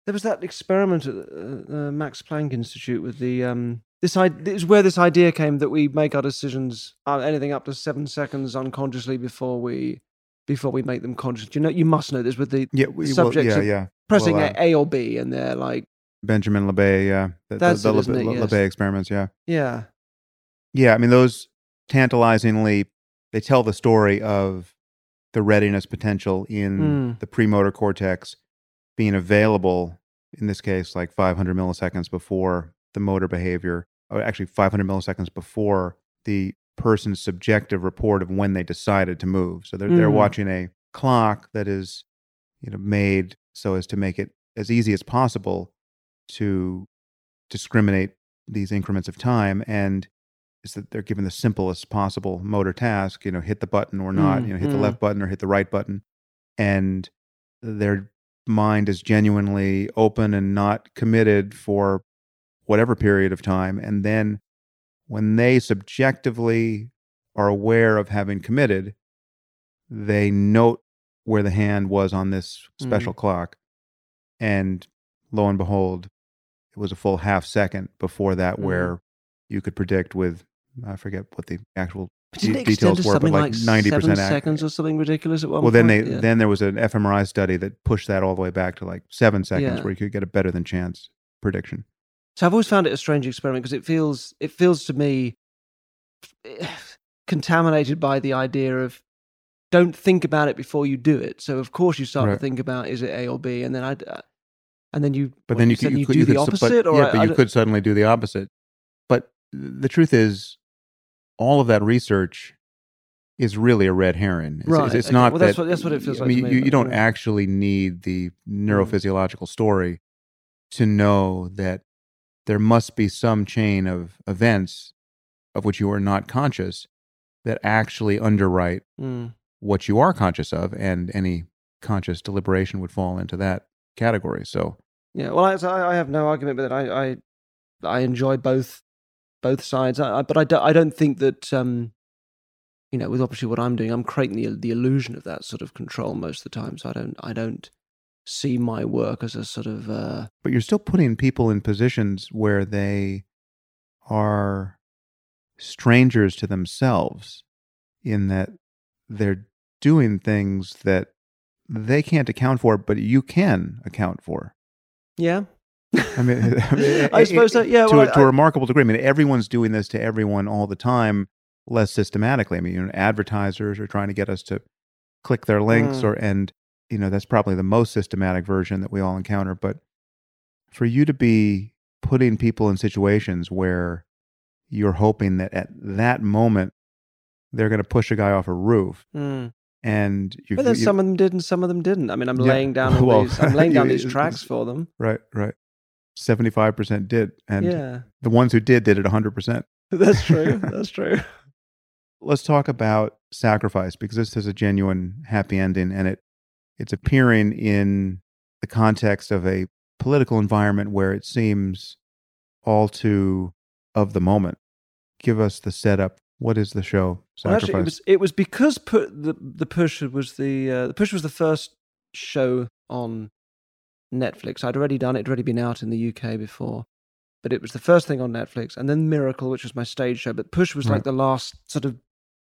there was that experiment at the uh, Max Planck Institute with the um this is where this idea came that we make our decisions uh, anything up to seven seconds unconsciously before we before we make them conscious. You know, you must know this with the Yeah, we, well, subjects yeah, yeah. pressing Well, uh, a, a or B, and they're like, Benjamin Libet, yeah, the, That's the, it, the it? Yes. Libet experiments, yeah. yeah, Yeah, I mean those tantalizingly they tell the story of the readiness potential in Mm. the premotor cortex being available in this case like 500 milliseconds before the motor behavior or actually 500 milliseconds before the person's subjective report of when they decided to move. So they're they're Mm. watching a clock that is you know made so as to make it as easy as possible to discriminate these increments of time and is that they're given the simplest possible motor task, you know, hit the button or not, Mm, you know, hit the mm. left button or hit the right button. And their mind is genuinely open and not committed for whatever period of time. And then when they subjectively are aware of having committed, they note where the hand was on this special clock. And lo and behold, it was a full half second before that Mhm. where you could predict with I forget what the actual But didn't de- it extend details to something like like ninety percent seconds or something ridiculous at one Well, then they? Yeah. then there was an fMRI study that pushed that all the way back to like seven seconds, Yeah. where you could get a better than chance prediction. So I've always found it a strange experiment because it feels it feels to me contaminated by the idea of don't think about it before you do it. So of course you start Right. to think about is it A or B, and then I uh, and then you But then you, said could, you, could, do you the opposite, but, or yeah, I- but you don't- could suddenly do the opposite. But the truth is, all of that research is really a red herring. It's, Right, it's, it's okay. not Well, that's that, what- that's what it feels I like to mean, me, you, you don't yeah. actually need the neurophysiological story to know that there must be some chain of events of which you are not conscious that actually underwrite Mm. what you are conscious of, and any conscious deliberation would fall into that category. So, Yeah, well, I, I I have no argument with it. I I, I enjoy both both sides, I, I, but I don't, I don't think that um, you know, with obviously what I'm doing, I'm creating the the illusion of that sort of control most of the time. So I don't I don't see my work as a sort of uh, but you're still putting people in positions where they are strangers to themselves in that they're doing things that they can't account for, but you can account for. yeah. I mean, I, mean, I suppose so. Yeah, to, well, a, to I- a remarkable degree. I mean, everyone's doing this to everyone all the time, less systematically. I mean, you know, advertisers are trying to get us to click their links, Mm. or and you know that's probably the most systematic version that we all encounter. But for you to be putting people in situations where you're hoping that at that moment they're going to push a guy off a roof, Mm. and you, But then you- some of them did and some of them didn't. I mean, I'm Yeah, laying down well, these I'm laying down you- these tracks for them. right, right, seventy five percent did, and yeah, the ones who did did it hundred percent. that's true. That's true. let's talk about sacrifice because this has a genuine happy ending and it it's appearing in the context of a political environment where it seems all too of the moment give us the setup what is the show Well, sacrifice actually, it was it was because pu- the the push was the uh, the push was the first show on Netflix. I'd already done it; it'd already been out in the UK before, but it was the first thing on Netflix, and then Miracle, which was my stage show. But Push was Right. like the last sort of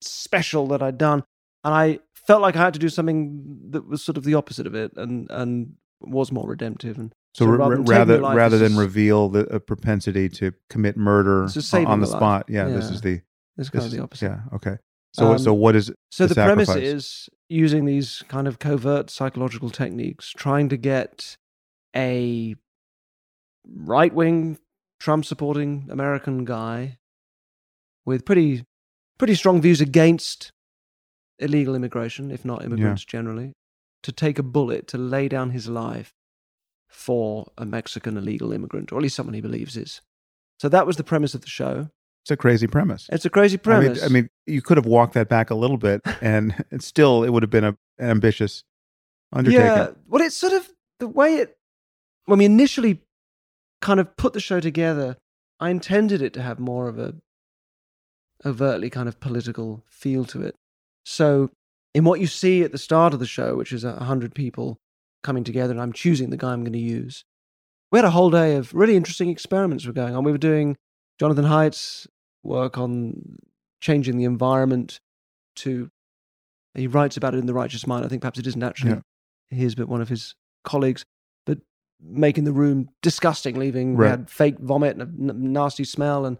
special that I'd done, and I felt like I had to do something that was sort of the opposite of it, and and was more redemptive. And so, so rather rather life, rather than reveal the a propensity to commit murder This on- the spot yeah, this is the kind this of the opposite. yeah okay so so Um, what is So the the, premise is using these kind of covert psychological techniques, trying to get a right wing Trump supporting American guy with pretty pretty strong views against illegal immigration, if not immigrants generally, to take a bullet to lay down his life for a Mexican illegal immigrant, or at least someone he believes is. So that was the premise of the show. it's a crazy premise It's a crazy I premise. mean, I mean, you could have walked that back a little bit, and still it would have been a, an ambitious undertaking. Yeah. Well, it's sort of the way it, when we initially kind of put the show together, I intended it to have more of a overtly kind of political feel to it. So, in what you see at the start of the show, which is a hundred people coming together, and I'm choosing the guy I'm going to use, we had a whole day of really interesting experiments were going on. We were doing Jonathan Haidt's work on changing the environment to. He writes about it in The Righteous Mind. I think perhaps it isn't actually Yeah. his, but one of his colleagues. Making the room disgusting, leaving we Right. had fake vomit and a n- nasty smell, and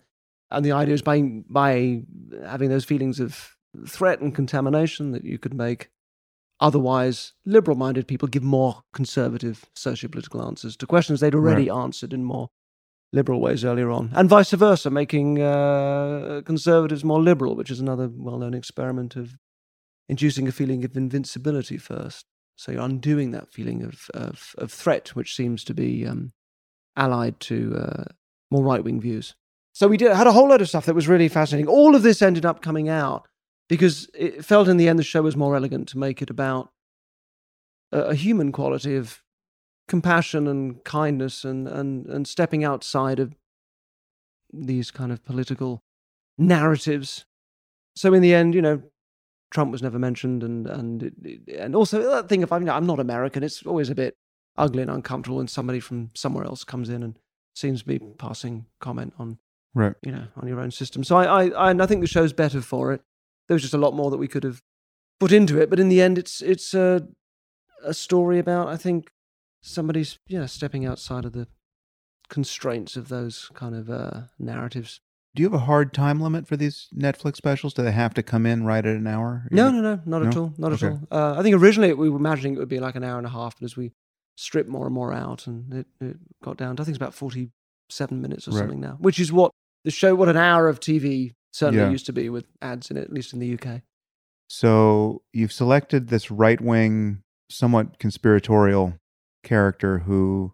and the idea is by by having those feelings of threat and contamination that you could make otherwise liberal-minded people give more conservative socio-political answers to questions they'd already answered in more liberal ways earlier on, and vice versa, making uh, conservatives more liberal, which is another well-known experiment of inducing a feeling of invincibility first. So you're undoing that feeling of of, of threat, which seems to be um, allied to uh, more right-wing views. So we did had a whole load of stuff that was really fascinating. All of this ended up coming out because it felt in the end the show was more elegant to make it about a, a human quality of compassion and kindness and, and, and stepping outside of these kind of political narratives. So in the end, you know, Trump was never mentioned, and and and also that thing of I'm I'm not American. It's always a bit ugly and uncomfortable when somebody from somewhere else comes in and seems to be passing comment on Right. you know on your own system. So I I I, and I think the show's better for it. There was just a lot more that we could have put into it, but in the end, it's it's a a story about I think somebody's yeah stepping outside of the constraints of those kind of uh, narratives. Do you have a hard time limit for these Netflix specials? Do they have to come in right at an hour? No, no, no, not at all, not at all. Uh, I think originally we were imagining it would be like an hour and a half, but as we stripped more and more out, and it, it got down to I think it's about forty-seven minutes or Right. something now, which is what the show, what an hour of TV Certainly Yeah. used to be with ads in it, at least in the UK. So you've selected this right wing, somewhat conspiratorial character who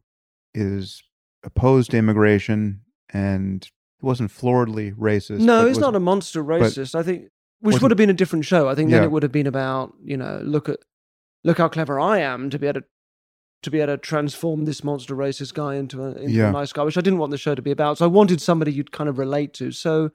is opposed to immigration and it wasn't floridly racist. No, he's not a monster racist. I think which would have been a different show. I think then it would have been about you know look at look how clever I am to be able to to be able to transform this monster racist guy into a into Yeah. a nice guy, which I didn't want the show to be about. So I wanted somebody you'd kind of relate to. So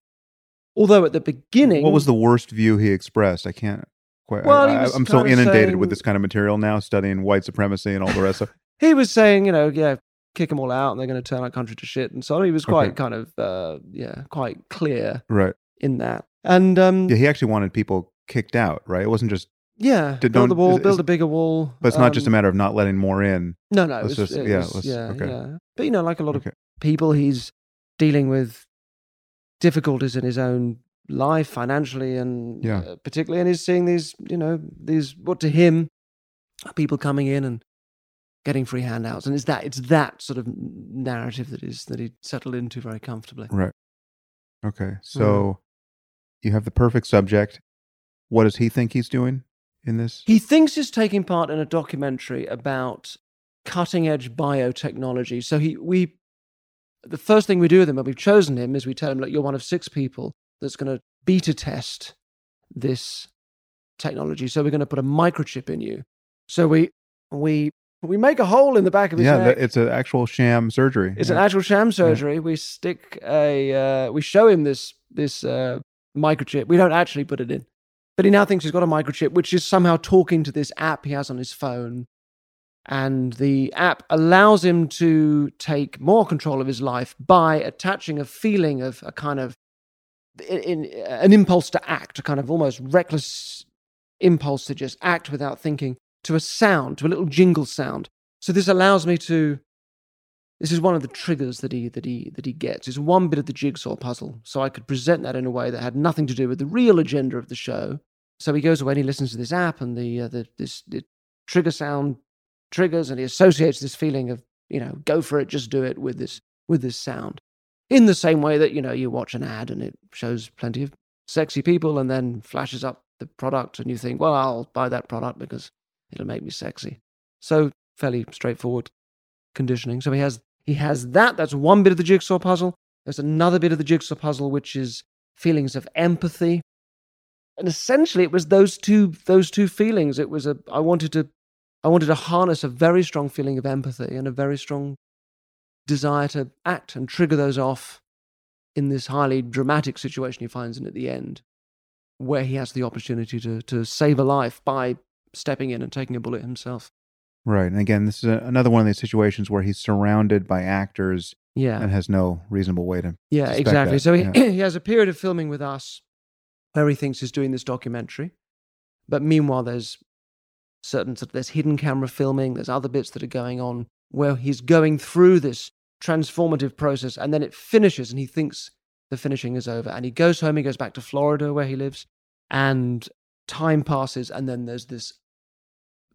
although at the beginning, What was the worst view he expressed? I can't quite. Well, I, am so inundated saying- with this kind of material now, studying white supremacy and all the rest of. he was saying, you know, yeah, kick them all out and they're going to turn our country to shit and so on. He was quite Okay. kind of uh, yeah, quite clear Right. in that. And um, Yeah, he actually wanted people kicked out. Right. It wasn't just. yeah, Did- build a wall, is- build is- a bigger wall. But it's not just a um, matter of not letting more in. No, no, was, just- yeah, was- yeah, okay. yeah. But you know, like a lot of people, he's dealing with difficulties in his own life financially, and Yeah. uh, particularly, and he's seeing these, you know, these what to him are people coming in and getting free handouts, and it's that it's that sort of narrative that is that he settled into very comfortably. Right. Okay. So mm. you have the perfect subject. What does he think he's doing in this? He thinks he's taking part in a documentary about cutting edge biotechnology. So he we the first thing we do with him when we've chosen him is we tell him, look, you're one of six people that's going to beta test this technology. So we're going to put a microchip in you. So we we we make a hole in the back of his Yeah, neck. that, it's an actual sham surgery. It's yeah. an actual sham surgery. We stick a, uh, we show him this this uh, microchip. We don't actually put it in, but he now thinks he's got a microchip, which is somehow talking to this app he has on his phone, and the app allows him to take more control of his life by attaching a feeling of a kind of in, in, an impulse to act, a kind of almost reckless impulse to just act without thinking, to a sound, to a little jingle sound. So this allows me to this is one of the triggers that he that he that he gets. It's one bit of the jigsaw puzzle. So I could present that in a way that had nothing to do with the real agenda of the show. So he goes away and he listens to this app and the uh, the this the trigger sound triggers and he associates this feeling of you know go for it, just do it with this with this sound. In the same way that you know you watch an ad and it shows plenty of sexy people and then flashes up the product and you think, well, I'll buy that product because it'll make me sexy. So fairly straightforward conditioning. So he has he has that. That's one bit of the jigsaw puzzle. There's another bit of the jigsaw puzzle which is feelings of empathy. And essentially it was those two those two feelings. It was a I wanted to I wanted to harness a very strong feeling of empathy and a very strong desire to act and trigger those off in this highly dramatic situation he finds in at the end, where he has the opportunity to to save a life by stepping in and taking a bullet himself. Right. And again, this is a, another one of these situations where he's surrounded by actors Yeah. and has no reasonable way to. Yeah, exactly. that, So he, yeah. he has a period of filming with us where he thinks he's doing this documentary. But meanwhile, there's certain sort of, there's hidden camera filming, there's other bits that are going on where he's going through this transformative process and then it finishes and he thinks the finishing is over. And he goes home, he goes back to Florida where he lives, and time passes, and then there's this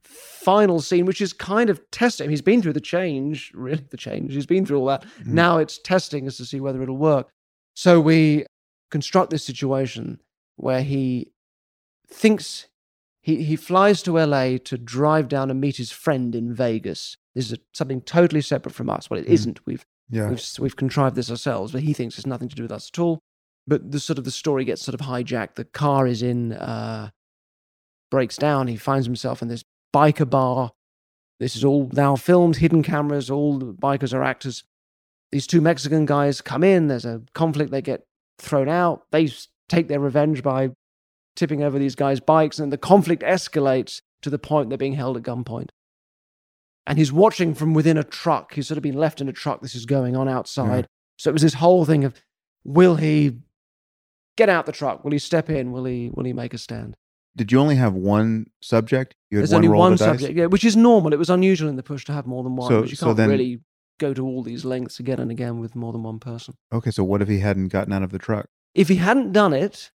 final scene, which is kind of testing. He's been through the change, really the change. He's been through all that. Mhm. Now it's testing us to see whether it'll work. So we construct this situation where he thinks he, he flies to LA to drive down and meet his friend in Vegas. This is a, something totally separate from us. Well, it Mhm. not We've Yeah. We've, we've contrived this ourselves, but he thinks it's nothing to do with us at all. But the sort of the story gets sort of hijacked. The car is in, uh, breaks down. He finds himself in this biker bar. This is all now filmed, hidden cameras. All the bikers are actors. These two Mexican guys come in. There's a conflict. They get thrown out. They take their revenge by tipping over these guys' bikes, and the conflict escalates to the point they're being held at gunpoint and he's watching from within a truck. He's sort of been left in a truck. This is going on outside. So it was this whole thing of, will he get out the truck? Will he step in? Will he? Will he make a stand? Did you only have one subject? You had There's one only roll one of the dice? subject, yeah, which is normal. It was unusual in the push to have more than one, So- but you so can't then- really go to all these lengths again and again with more than one person. Okay, so what if he hadn't gotten out of the truck? If he hadn't done it,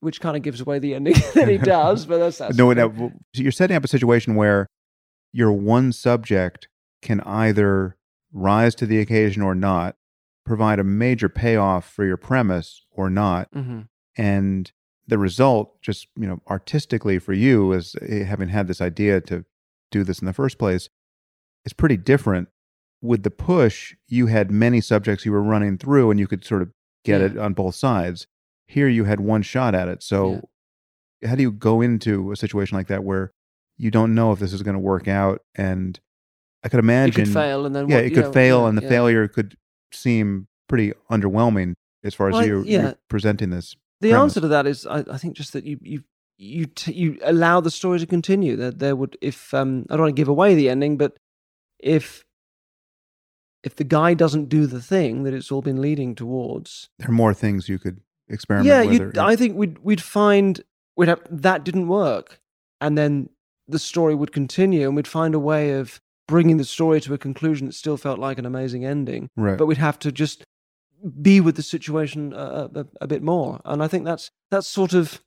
which kind of gives away the ending that he does, but that's, that's no, no, w- so you're setting up a situation where your one subject can either rise to the occasion or not, provide a major payoff for your premise or not. hmm And the result, just, you know, artistically for you as eh, having had this idea to do this in the first place, is pretty different. With the push, you had many subjects you were running through and you could sort of get Yeah. it on both sides. Here you had one shot at it. So how do you go into a situation like that where you don't know if this is going to work out and I could It imagine could fail, and then yeah, what- it could know, fail yeah, and the yeah. failure could seem pretty underwhelming as far as Well, you, yeah. you're presenting this. The premise. answer to that is, I, I think, just that you you you t- you allow the story to continue. That there would, if um, I don't want to give away the ending, but if if the guy doesn't do the thing that it's all been leading towards, There are more things you could experiment yeah, with. or- I think we'd we'd find we'd have that didn't work, and then the story would continue, and we'd find a way of bringing the story to a conclusion that still felt like an amazing ending right. but we'd have to just be with the situation a, a, a bit more and i think that's that's sort of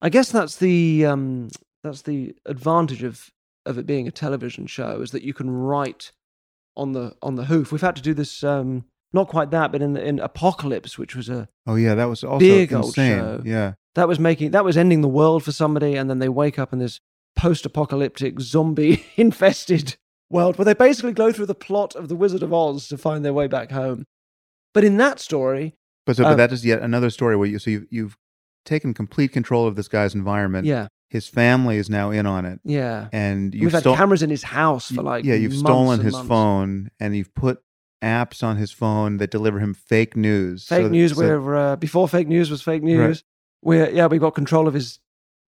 i guess that's the um that's the advantage of of it being a television show is that you can write on the on the hoof we've had to do this um not quite that but in in apocalypse which was a oh yeah, that was also big old show. Yeah. that was making that was ending the world for somebody and then they wake up in this post-apocalyptic zombie infested world where they basically go through the plot of the wizard of oz to find their way back home but in that story But so, Uh, but that is yet another story where you so you you've taken complete control of this guy's environment. yeah His family is now in on it, yeah and you've had stol- cameras in his house for like yeah, you've stolen his months. phone, and you've put apps on his phone that deliver him fake news. fake So- news so- where uh, before fake news was fake news we're yeah we've got control of his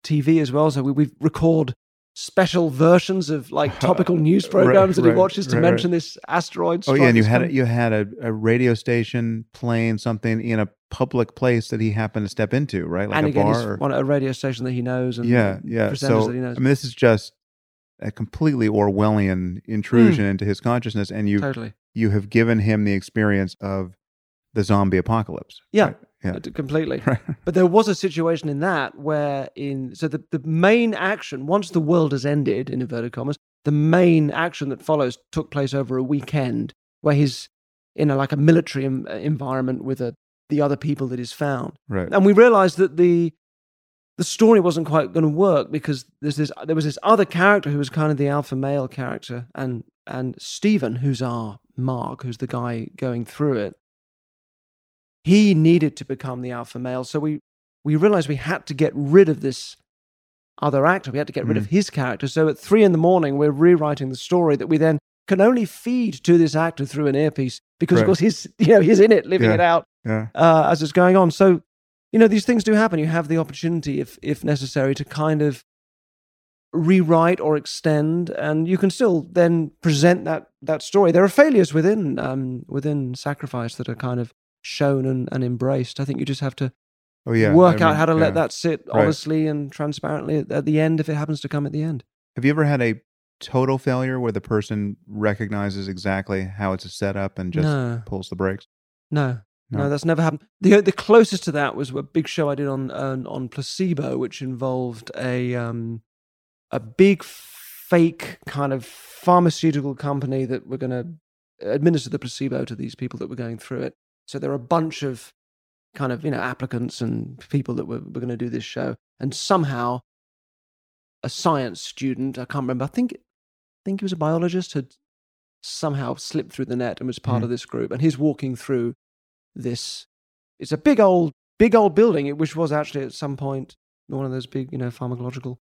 tv as well so we, we record special versions of like topical news Right, programs that he right, watches to right, right. mention this asteroid Oh yeah, and you had a, you had a, a radio station playing something in a public place that he happened to step into, right? Like and a again, bar. or- a radio station that he knows, and yeah, yeah. presenters So that he knows. I mean, this is just a completely Orwellian hmm. intrusion into his consciousness, and you totally, you have given him the experience of the zombie apocalypse. Yeah. Yeah. Uh, completely. Right. But there was a situation in that where, in so the the main action once the world has ended, in inverted commas, the main action that follows took place over a weekend, where he's in a like a military em- uh, environment with a, the other people that he's found. right. and we realized that the the story wasn't quite going to work because there's this there was this other character who was kind of the alpha male character and and Stephen who's our Mark who's the guy going through it he needed to become the alpha male so we we realized we had to get rid of this other actor we had to get rid of his character so at 3 in the morning we're rewriting the story that we then can only feed to this actor through an earpiece because Right. of course he's you know he's in it living Yeah. it out Yeah. uh, as it's going on. So, you know, these things do happen. You have the opportunity, if if necessary, to kind of rewrite or extend, and you can still then present that that story. There are failures within um, within sacrifice that are kind of shown and, and embraced. I think you just have to Oh yeah. work I out mean, how to yeah. let that sit Right. honestly and transparently at, at the end if it happens to come at the end. Have you ever had a total failure where the person recognizes exactly how it's set up and just no, pulls the brakes? no. No, No. that's never happened. the The closest to that was a big show I did on on, on placebo, which involved a um, a big fake kind of pharmaceutical company that were going to administer the placebo to these people that were going through it. So there were a bunch of kind of you know applicants and people that were, were going to do this show, and somehow a science student I can't remember. I think I think he was a biologist had somehow slipped through the net and was part Mhm. of this group, and he's walking through this. It's a big old big old building, which was actually at some point one of those big you know pharmacological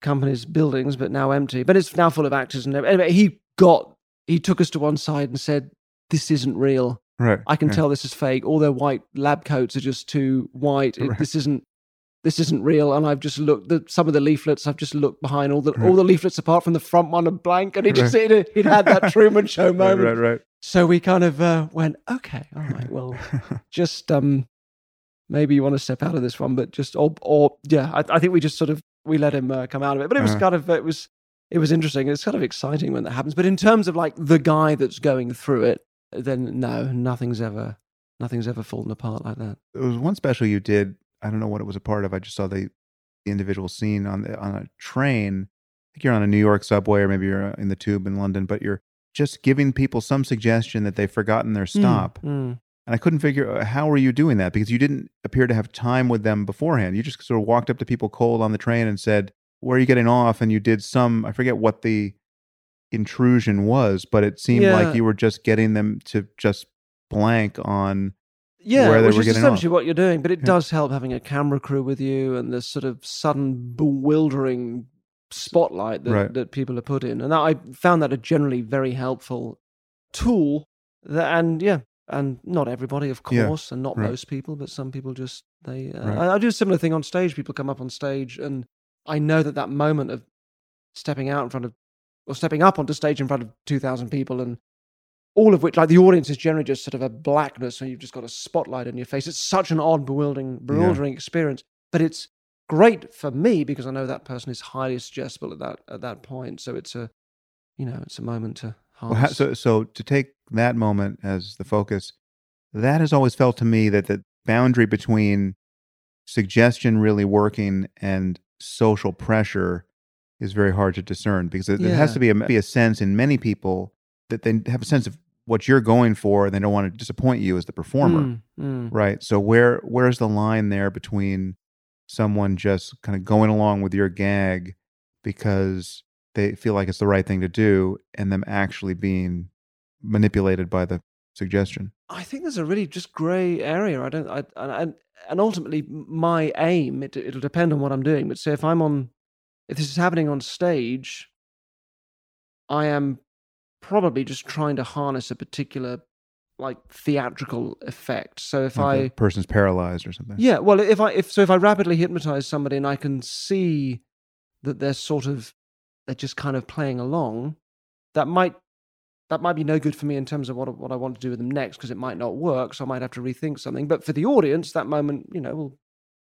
companies' buildings, but now empty. But it's now full of actors and everything. anyway. He got he took us to one side and said, "This isn't real. Right. I can yeah. tell this is fake. All their white lab coats are just too white. It, Right. This isn't this isn't real." And I've just looked the some of the leaflets. I've just looked behind all the all Right. the leaflets apart from the front one are blank, and he just Right. he'd, he'd had that Truman Show Right, moment. right, right. So we kind of uh, went, "Okay, all right, well." just um maybe you want to step out of this one but just or or yeah i, I think we just sort of we let him uh, come out of it but it was Uh-huh. kind of it was it was interesting it's kind of exciting when that happens but in terms of like the guy that's going through it then no nothing's ever nothing's ever fallen apart like that there was one special you did. I don't know what it was a part of. I just saw the, the individual scene on the on a train. I think you're on a New York subway, or maybe you're uh, in the tube in London. But you're just giving people some suggestion that they've forgotten their stop. Mm. And I couldn't figure how were you doing that because you didn't appear to have time with them beforehand. You just sort of walked up to people cold on the train and said, "Where are you getting off?" And you did some I forget what the intrusion was, but it seemed Yeah. like you were just getting them to just blank on Yeah, where they which were is getting essentially off. what you're doing, but it Yeah. does help having a camera crew with you and this sort of sudden bewildering spotlight that, Right. that people are put in. And that, I found that a generally very helpful tool. That, and yeah, and not everybody, of Yeah, course, and not right. most people, but some people just they. Uh, Right. I, I do a similar thing on stage. People come up on stage, and I know that that moment of stepping out in front of or stepping up onto stage in front of two thousand people and all of which, like the audience is generally just sort of a blackness, and you've just got a spotlight in your face. It's such an odd, bewildering, bewildering experience, but it's great for me because I know that person is highly suggestible at that at that point. So it's a, you know, it's a moment to Well, so, so to take that moment as the focus, that has always felt to me that the boundary between suggestion really working and social pressure is very hard to discern because it, it has to be a, be a sense in many people that they have a sense of what you're going for and they don't want to disappoint you as the performer Mm, mm. right so where where's the line there between someone just kind of going along with your gag because they feel like it's the right thing to do and them actually being manipulated by the suggestion I think there's a really just grey area. I don't, I, and- and and ultimately my aim it, it'll depend on what I'm doing. But say if I'm on, if this is happening on stage, I am probably just trying to harness a particular like theatrical effect. So if Like I person's paralyzed or something Yeah, well, if I if so, if I rapidly hypnotize somebody and I can see that they're sort of they're just kind of playing along, that might that might be no good for me in terms of what what I want to do with them next because it might not work. So I might have to rethink something. But for the audience, that moment, you know, will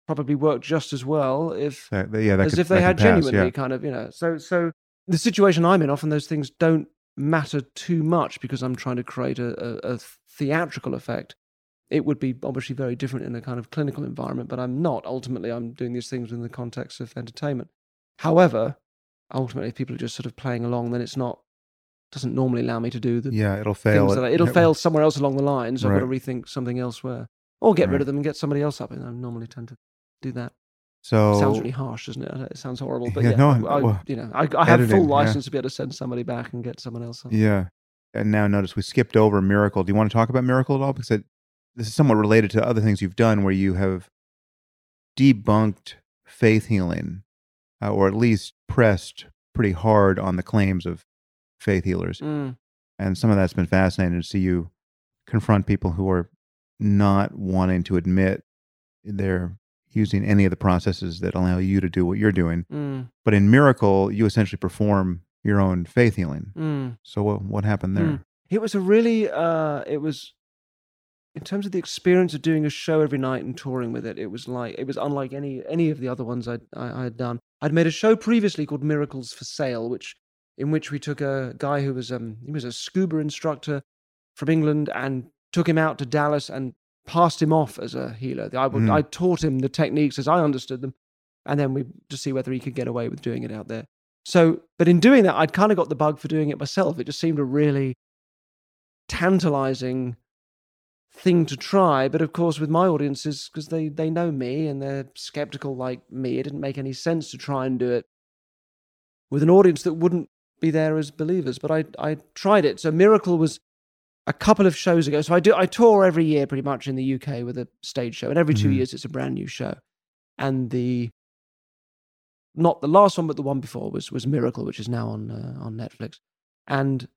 probably work just as well if yeah that as could, if they had pass, genuinely yeah. kind of you know. So so the situation I'm in, often those things don't matter too much because I'm trying to create a, a, a theatrical effect. It would be obviously very different in a kind of clinical environment, but I'm not. Ultimately, I'm doing these things in the context of entertainment. However, ultimately, if people are just sort of playing along, then it's not doesn't normally allow me to do the yeah it'll fail things that I, it'll yeah, fail somewhere else along the line. So I've got to rethink something elsewhere, or get Right. rid of them and get somebody else up. And I normally tend to do that. so Sounds really harsh, doesn't it? It sounds horrible, but Yeah, yeah, no, I, well, you know, I, I have editing, full yeah. license to be able to send somebody back and get someone else. On. Yeah. And now notice we skipped over Miracle. Do you want to talk about Miracle at all? Because it, this is somewhat related to other things you've done where you have debunked faith healing, uh, or at least pressed pretty hard on the claims of faith healers. Mm, And some of that's been fascinating to see you confront people who are not wanting to admit they're using any of the processes that allow you to do what you're doing. mm, But in Miracle, you essentially perform your own faith healing. mm. So what, what happened there? Mm. It was a really, uh, it was, in terms of the experience of doing a show every night and touring with it, it was like, it was unlike any any of the other ones I'd, I, I had done. I'd made a show previously called Miracles for Sale, which, in which we took a guy who was, um, he was a scuba instructor from England and took him out to Dallas and passed him off as a healer. I, would, Mhm. I taught him the techniques as I understood them, and then we to see whether he could get away with doing it out there. So, but in doing that, I'd kind of got the bug for doing it myself. It just seemed a really tantalizing thing to try. But of course, with my audiences, because they they know me and they're skeptical like me, it didn't make any sense to try and do it with an audience that wouldn't be there as believers. But I I tried it. So Miracle was a couple of shows ago. So I do I tour every year pretty much in the UK with a stage show, and every two Mhm. years it's a brand new show. And the not the last one, but the one before was was Miracle, which is now on uh, on Netflix. And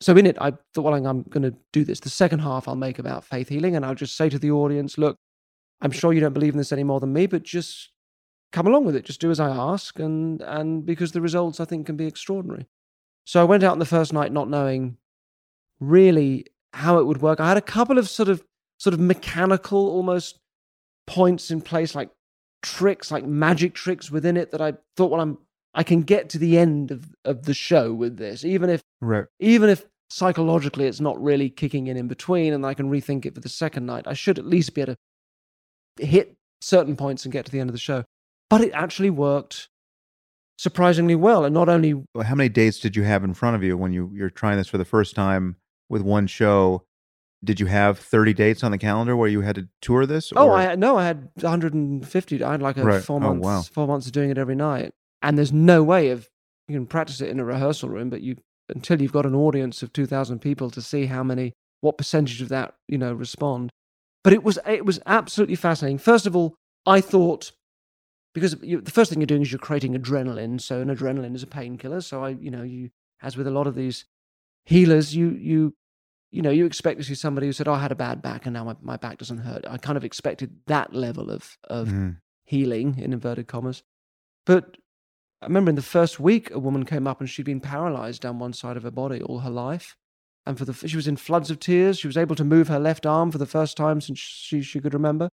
so in it, I thought, well, I'm going to do this. The second half I'll make about faith healing, and I'll just say to the audience, look, I'm sure you don't believe in this any more than me, but just come along with it. Just do as I ask, and and because the results I think can be extraordinary. So I went out on the first night not knowing really how it would work. I had a couple of sort of sort of mechanical almost points in place, like tricks, like magic tricks within it that I thought, well, I'm I can get to the end of, of the show with this, even if Right. even if psychologically it's not really kicking in in between and I can rethink it for the second night, I should at least be able to hit certain points and get to the end of the show. But it actually worked surprisingly well. And not only Well, How many dates did you have in front of you when you you're trying this for the first time with one show? Did you have 30 dates on the calendar where you had to tour this? Oh, or- I no, I had 150. I had like a Right. four Oh, months, wow. four months of doing it every night. And there's no way of you can practice it in a rehearsal room, but you until you've got an audience of 2,000 people to see how many, what percentage of that you know respond. But it was it was absolutely fascinating. First of all, I thought because you, the first thing you're doing is you're creating adrenaline. So an adrenaline is a painkiller. So I, you know, you as with a lot of these healers, you you you know, you expect to see somebody who said, oh, I had a bad back and now my, my back doesn't hurt. I kind of expected that level of, of Mhm. healing, in inverted commas. But I remember in the first week, a woman came up and she'd been paralyzed down one side of her body all her life. And for the, she was in floods of tears. She was able to move her left arm for the first time since she, she could remember.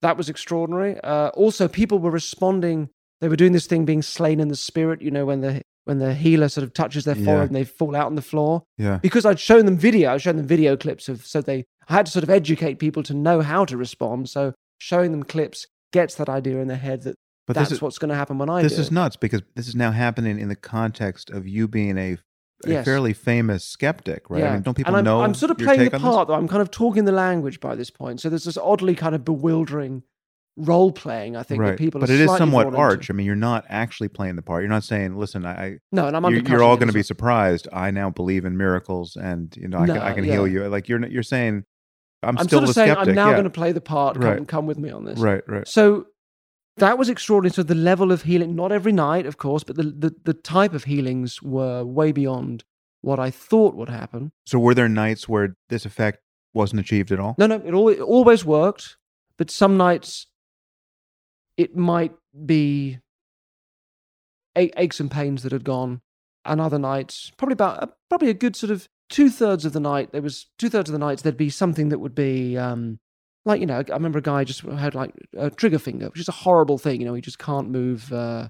That was extraordinary. Uh, also, people were responding. They were doing this thing being slain in the spirit, you know, when the, when the healer sort of touches their Yeah. forehead and they fall out on the floor Yeah. because I'd shown them video, I'd shown them video clips of so they I had to sort of educate people to know how to respond. So showing them clips gets that idea in their head that But that's this is what's going to happen when I this do This is nuts because this is now happening in the context of you being a, a Yes. fairly famous skeptic, right? I mean, don't people and I'm, know? I'm sort of playing the on this? part though. I'm kind of talking the language by this point. So there's this oddly kind of bewildering role playing. I think right. that people but it is somewhat drawn into. arch. I mean, you're not actually playing the part. You're not saying, "Listen, I, No, and I'm you're, you're all going to be surprised. I now believe in miracles, and you know, I can, I No, can heal you." Like you're you're saying, I'm, I'm still sort of saying skeptic. I'm now yeah. going to play the part. Come, Right. come with me on this. Right, right. So that was extraordinary. So the level of healing, not every night, of course, but the, the, the type of healings were way beyond what I thought would happen. So were there nights where this effect wasn't achieved at all? No, no, it, al- it always worked, but some nights it might be aches and pains that had gone, and other nights, probably about uh, probably a good sort of two thirds of the night, there was two thirds of the nights there'd be something that would be um, like you know, I remember a guy just had like a trigger finger, which is a horrible thing. You know, he just can't move. Uh,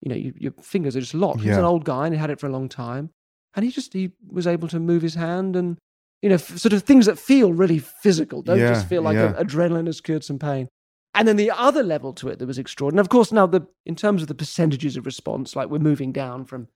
you know, you, your fingers are just locked. He's an old guy and he had it for a long time, and he just he was able to move his hand and you know, f- sort of things that feel really physical. Don't Yeah, just feel like yeah. a, adrenaline has cured some pain. And then the other level to it that was extraordinary. Of course, now the in terms of the percentages of response, like we're moving down from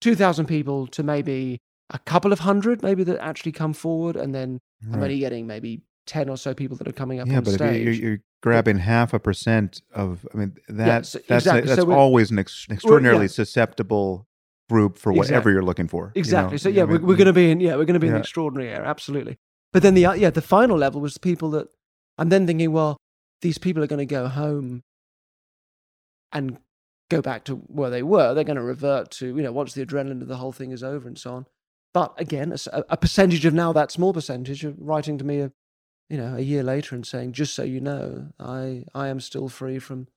two thousand people to maybe a couple of hundred, maybe that actually come forward, and then I'm only getting maybe ten or so people that are coming up Yeah, on but stage. you're, you're grabbing half a percent of, I mean, that's so- that's exactly. that's So always an ex- extraordinarily yeah. susceptible group for whatever Exactly. you're looking for. you know? Exactly. So I yeah, mean, we're, we're going to be in yeah we're going to be in Yeah. the extraordinary era, absolutely. But then the uh, yeah the final level was people that I'm then thinking, well, these people are going to go home and go back to where they were. They're going to revert to you know once the adrenaline of the whole thing is over and so on. But again, a percentage of now that small percentage of writing to me a you know a year later and saying, just so you know, I I am still free from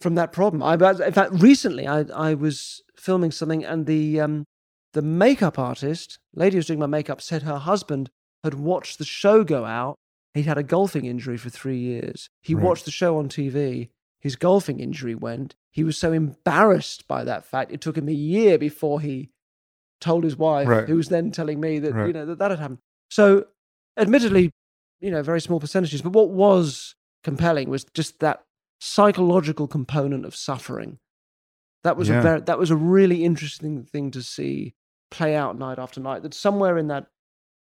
from that problem. I in fact recently I I was filming something and the um the makeup artist, lady who's doing my makeup, said her husband had watched the show go out. He'd had a golfing injury for three years. He Right. watched the show on TV. His golfing injury went. He was so embarrassed by that fact, it took him a year before he told his wife, Right. who was then telling me that you know that that had happened. So, admittedly, you know, very small percentages. But what was compelling was just that psychological component of suffering. That was Yeah. a very that was a really interesting thing to see play out night after night. That somewhere in that,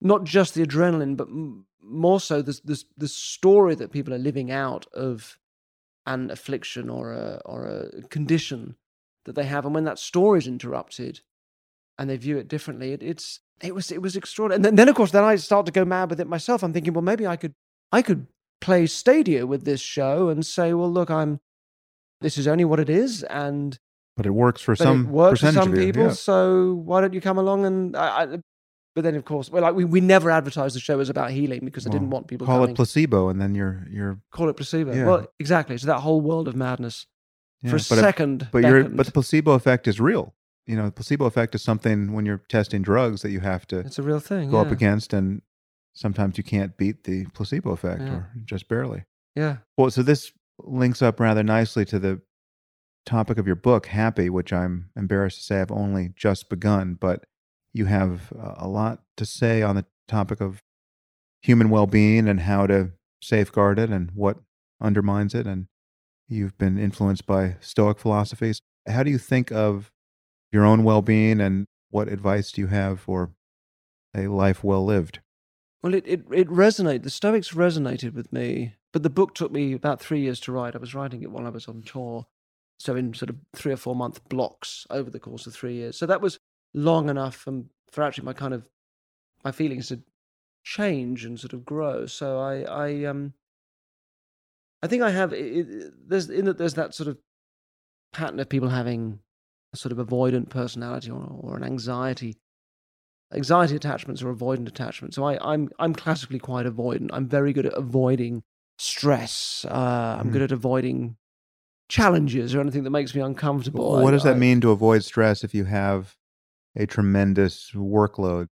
not just the adrenaline, but m- more so the the the story that people are living out of an affliction or a or a condition that they have, and when that story is interrupted, and they view it differently, it, it's it was it was extraordinary. And then, then of course, then I start to go mad with it myself. I'm thinking, well, maybe I could I could play Stadia with this show and say, well, look, I'm this is only what it is, and but it works for but some it works for some people. yeah. So why don't you come along and? I, I, but then, of course, well, like we, we never advertised the show as about healing because I didn't want people Call coming. it placebo, and then you're you're call it placebo. Yeah. Well, exactly. So that whole world of madness yeah, for a second. but you're but the placebo effect is real. You know, the placebo effect is something when you're testing drugs that you have to it's a real thing. go yeah. up against, and sometimes you can't beat the placebo effect, or just barely. Yeah. Well, so this links up rather nicely to the topic of your book, Happy, which I'm embarrassed to say I've only just begun, but you have uh, a lot to say on the topic of human well being and how to safeguard it and what undermines it. And you've been influenced by Stoic philosophies. How do you think of your own well being and what advice do you have for a life well lived? Well, it, it, it resonated. The Stoics resonated with me, but the book took me about three years to write. I was writing it while I was on tour. So, in sort of three or four month blocks over the course of three years. So, that was long enough um, for actually my kind of my feelings to change and sort of grow. So, I, I, um, I think I have, it, it, there's, in that, there's that sort of pattern of people having a sort of avoidant personality or, or an anxiety anxiety attachments or avoidant attachments. So I, I'm I'm classically quite avoidant. I'm very good at avoiding stress. Uh, I'm Mhm. good at avoiding challenges or anything that makes me uncomfortable. what I- does that I- mean to avoid stress if you have a tremendous workload?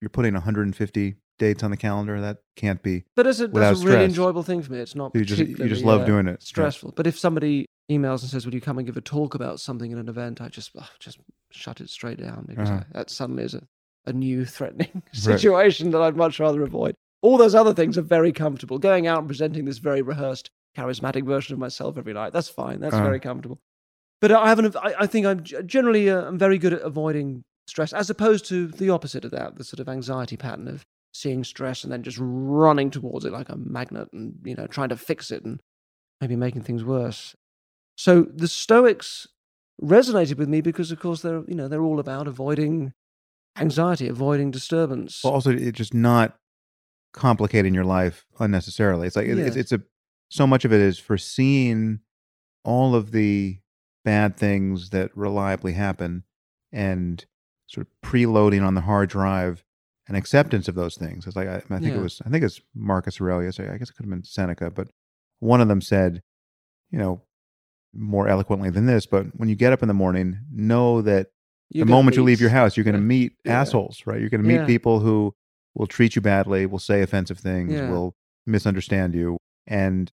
You're putting 150 dates on the calendar. That can't be. But it's a, that's a really enjoyable thing for me. It's not You just you just love uh, doing it. Yeah. stressful. But if somebody emails and says, "Will you come and give a talk about something in an event?" I just ugh, just shut it straight down because Uh-huh. I, that suddenly is a, a new threatening situation that I'd much rather avoid. All those other things are very comfortable. Going out and presenting this very rehearsed, charismatic version of myself every night, that's fine. That's Uh-huh. very comfortable. But I haven't. I, I think I'm generally uh, I'm very good at avoiding stress, as opposed to the opposite of that, the sort of anxiety pattern of seeing stress and then just running towards it like a magnet and you know trying to fix it and maybe making things worse. So the Stoics resonated with me because, of course, they're you know they're all about avoiding anxiety, avoiding disturbance. Well, also, it's just not complicating your life unnecessarily. It's like it- it's, it's a so much of it is foreseeing all of the bad things that reliably happen and sort of preloading on the hard drive and acceptance of those things. It's like I, I think Yeah. it was I think it's Marcus Aurelius. I guess it could have been Seneca, but one of them said, you know, more eloquently than this, but when you get up in the morning, know that You're the moment you leave your house, you're going to meet Yeah. assholes, right? You're going to meet Yeah. people who will treat you badly, will say offensive things, will misunderstand you. And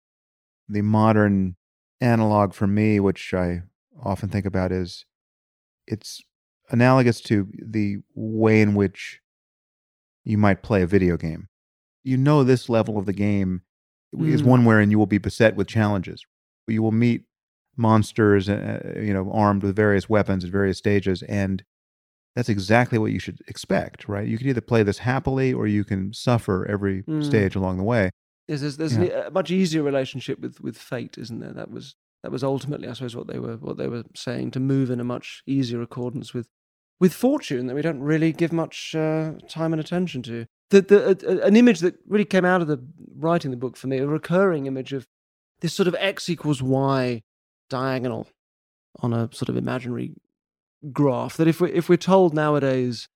the modern analog for me, which I often think about, is it's analogous to the way in which you might play a video game. You know, this level of the game is Mm. one wherein you will be beset with challenges. You will meet monsters, uh, you know, armed with various weapons at various stages, and that's exactly what you should expect, right? You can either play this happily or you can suffer every Mm. stage along the way. There's, there's, there's an- a much easier relationship with, with fate, isn't there? That was that was ultimately, I suppose, what they were what they were saying to move in a much easier accordance with with fortune that we don't really give much uh, time and attention to. The, the, a- an image that really came out of the writing the book for me, a recurring image of this sort of x equals y diagonal on a sort of imaginary graph. That if we if we're told nowadays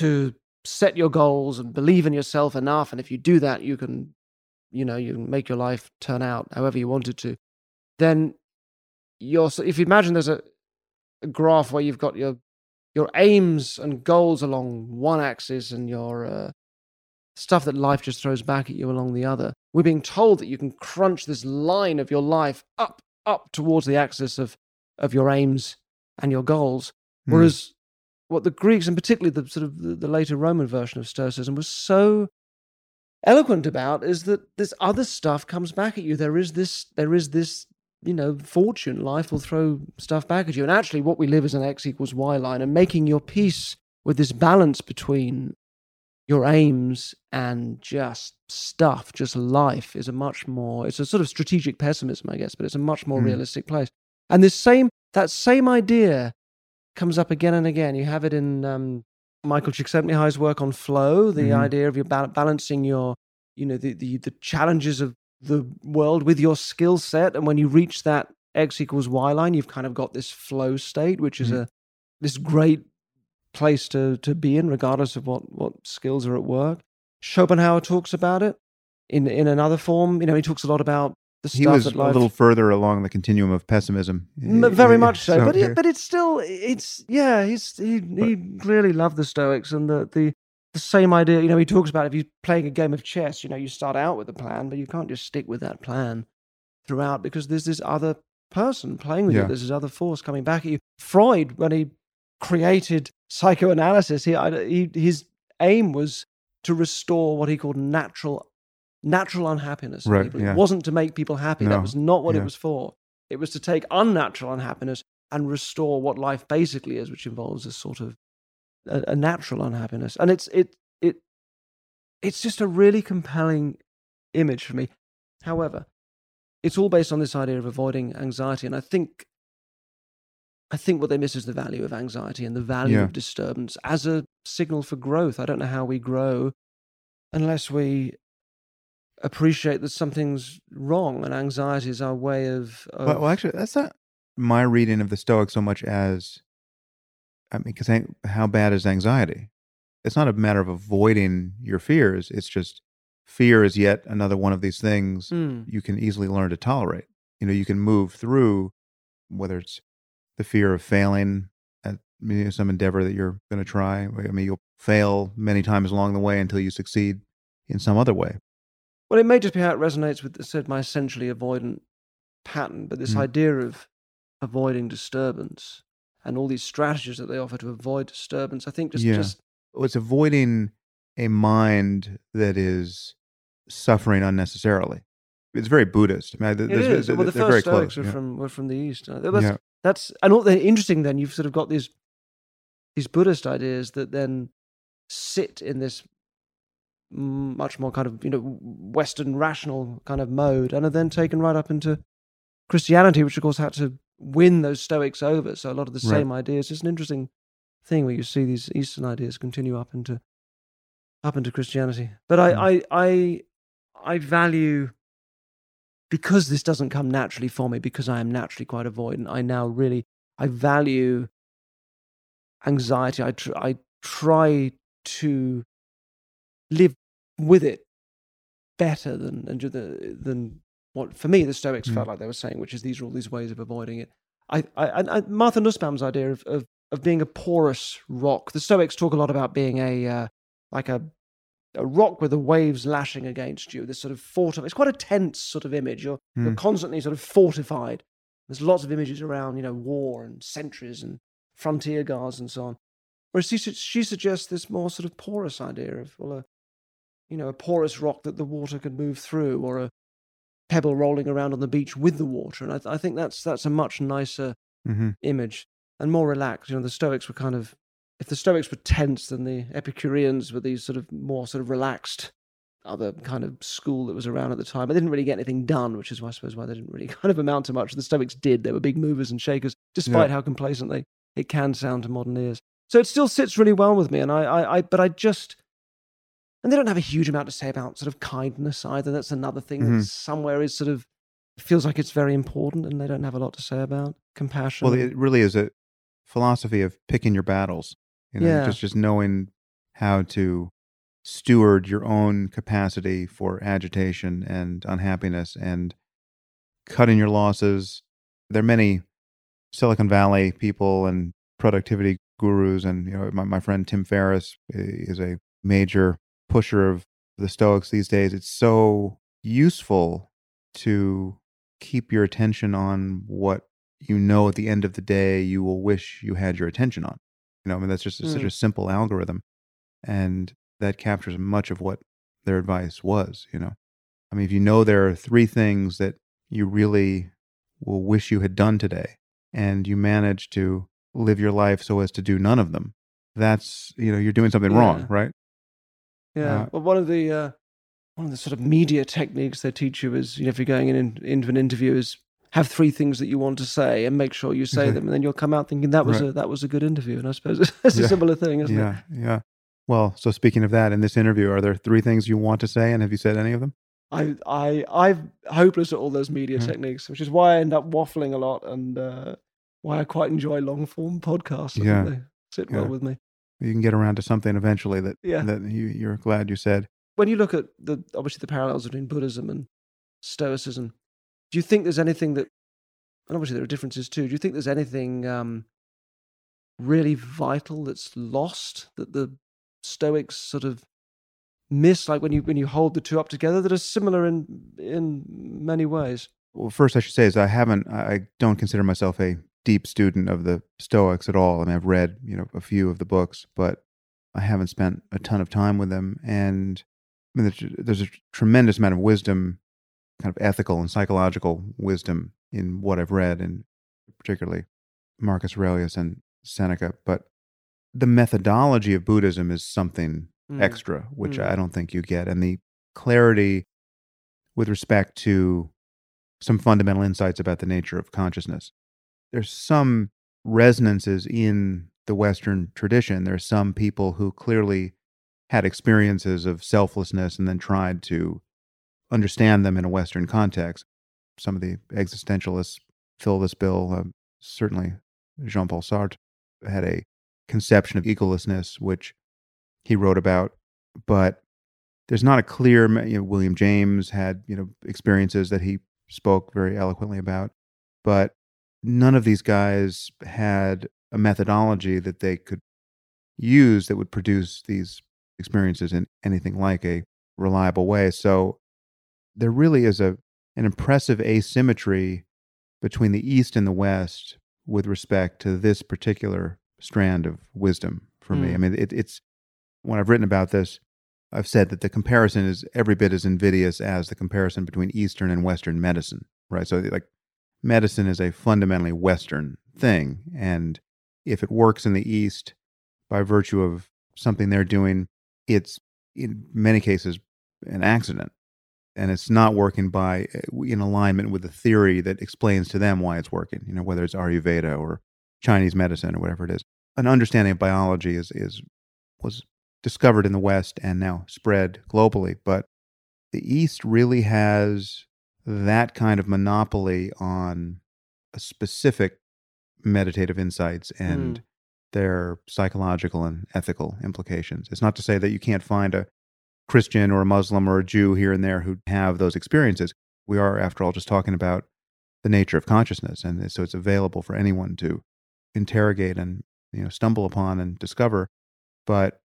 to set your goals and believe in yourself enough, and if you do that, you can you know you can make your life turn out however you want it to then you're if you imagine there's a, a graph where you've got your your aims and goals along one axis and your uh, stuff that life just throws back at you along the other we're being told that you can crunch this line of your life up up towards the axis of of your aims and your goals Hmm. whereas what the greeks and particularly the sort of the, the later roman version of stoicism was so eloquent about is that this other stuff comes back at you. There is this, there is this, you know, fortune. Life will throw stuff back at you. And actually, what we live is an x equals y line, and making your peace with this balance between your aims and just stuff, just life, is a much more. It's a sort of strategic pessimism, I guess, but it's a much more Mm. realistic place. And this same that same idea comes up again and again. You have it in um, Michael Csikszentmihalyi's work on flow, the Mhm. idea of your bal- balancing your, you know, the, the the challenges of the world with your skill set, and when you reach that x equals y line, you've kind of got this flow state, which is Mhm. a this great place to to be in, regardless of what what skills are at work. Schopenhauer talks about it in in another form. You know, he talks a lot about the stuff He was that a little further along the continuum of pessimism. M- very much so, but here- it, but it's still it's yeah he's he he clearly loved the Stoics and the the the same idea you know he talks about if you're playing a game of chess you know you start out with a plan but you can't just stick with that plan throughout because there's this other person playing with Yeah. you there's this other force coming back at you Freud when he created psychoanalysis he, I- he his aim was to restore what he called natural natural unhappiness Right, yeah. it wasn't to make people happy No, that was not what yeah. it was for it was to take unnatural unhappiness, and restore what life basically is, which involves a sort of a, a natural unhappiness. And it's it it it's just a really compelling image for me. However, it's all based on this idea of avoiding anxiety, and I think I think what they miss is the value of anxiety and the value Yeah. of disturbance as a signal for growth. I don't know how we grow unless we appreciate that something's wrong, and anxiety is our way of. of Well, well, actually, that's not my reading of the Stoics so much as, I mean, because how bad is anxiety? It's not a matter of avoiding your fears. It's just fear is yet another one of these things Hmm. you can easily learn to tolerate. You know, you can move through whether it's the fear of failing at you know, some endeavor that you're going to try. I mean, you'll fail many times along the way until you succeed in some other way. Well, it may just be how it resonates with said my essentially avoidant pattern, but this Mm. idea of avoiding disturbance and all these strategies that they offer to avoid disturbance, I think just Yeah. just it's avoiding a mind that is suffering unnecessarily. It's very Buddhist. I mean, it is. they're, Well, the first very Stoics were yeah. from were from the East. Uh, That's, Yeah. that's and all the interesting. Then you've sort of got these these Buddhist ideas that then sit in this much more kind of you know Western rational kind of mode, and are then taken right up into Christianity, which of course had to win those Stoics over. So a lot of the Right. same ideas. It's an interesting thing where you see these Eastern ideas continue up into up into Christianity. But I mm. I I, I value because this doesn't come naturally for me because I am naturally quite avoidant. I now really I value anxiety. I tr- I try to live with it better than than what for me the Stoics Mm. felt like they were saying, which is these are all these ways of avoiding it. I, I, I Martha Nussbaum's idea of, of of being a porous rock. The Stoics talk a lot about being a uh, like a a rock with the waves lashing against you. This sort of fortified. It's quite a tense sort of image. You're you're Mm. constantly sort of fortified. There's lots of images around, you know, war and sentries and frontier guards and so on. Whereas she, she suggests this more sort of porous idea of, well, a, you know, a porous rock that the water can move through, or a pebble rolling around on the beach with the water. And I, th- I think that's that's a much nicer hmm image and more relaxed. You know, the Stoics were kind of, if the Stoics were tense, then the Epicureans were these sort of more sort of relaxed other kind of school that was around at the time. But they didn't really get anything done, which is why I suppose why they didn't really kind of amount to much. The Stoics did. They were big movers and shakers, despite how complacent they it can sound to modern ears. So it still sits really well with me. And I, I, I but I just, and they don't have a huge amount to say about sort of kindness either. That's another thing Mhm. that somewhere is sort of feels like it's very important, and they don't have a lot to say about compassion. Well, it really is a philosophy of picking your battles. You know, Yeah. just just knowing how to steward your own capacity for agitation and unhappiness and cutting your losses. There are many Silicon Valley people and productivity gurus, and you know, my, my friend Tim Ferriss is a major pusher of the Stoics these days. It's so useful to keep your attention on what you know at the end of the day you will wish you had your attention on. You know, I mean, that's just such Mm. a simple algorithm. And that captures much of what their advice was, you know. I mean, if you know there are three things that you really will wish you had done today, and you manage to live your life so as to do none of them, that's, you know, you're doing something wrong, right? Yeah. Uh, well, one of the uh, one of the sort of media techniques they teach you is, you know, if you're going in, in into an interview, is have three things that you want to say and make sure you say Exactly. them, and then you'll come out thinking that was Right. a that was a good interview. And I suppose it's a similar thing, isn't it? yeah, yeah. Well, so speaking of that, in this interview, are there three things you want to say, and have you said any of them? I I I'm hopeless at all those media Yeah. techniques, which is why I end up waffling a lot and uh, why I quite enjoy long form podcasts. I Yeah. they sit well with me. You can get around to something eventually that Yeah. that you, you're glad you said. when you look at the obviously the parallels between Buddhism and Stoicism, do you think there's anything that, and obviously there are differences too. Do you think there's anything um, really vital that's lost that the Stoics sort of miss, like when you when you hold the two up together, that are similar in in many ways? Well, first I should say is I haven't. I I don't consider myself a deep student of the Stoics at all. I mean, I've read you know a few of the books, but I haven't spent a ton of time with them. And I mean, there's, there's a tremendous amount of wisdom, kind of ethical and psychological wisdom in what I've read, and particularly Marcus Aurelius and Seneca, but the methodology of Buddhism is something Mm. extra, which Mm. I don't think you get. And the clarity with respect to some fundamental insights about the nature of consciousness. There's some resonances in the Western tradition. There's some people who clearly had experiences of selflessness and then tried to understand them in a Western context. Some of the existentialists fill this bill. Um, certainly, Jean Paul Sartre had a conception of egolessness, which he wrote about, but there's not a clear. You know, William James had you know experiences that he spoke very eloquently about, but none of these guys had a methodology that they could use that would produce these experiences in anything like a reliable way. So there really is a an impressive asymmetry between the East and the West with respect to this particular strand of wisdom for me. Mm. I mean, it, it's when I've written about this, I've said that the comparison is every bit as invidious as the comparison between Eastern and Western medicine, right? So, like, medicine is a fundamentally Western thing. And if it works in the East by virtue of something they're doing, it's in many cases an accident. And it's not working by uh, in alignment with the theory that explains to them why it's working, you know, whether it's Ayurveda or Chinese medicine or whatever it is. An understanding of biology is, is was discovered in the West and now spread globally. But the East really has that kind of monopoly on a specific meditative insights and Mm. their psychological and ethical implications. It's not to say that you can't find a Christian or a Muslim or a Jew here and there who have those experiences. We are, after all, just talking about the nature of consciousness, and so it's available for anyone to interrogate and you know stumble upon and discover. But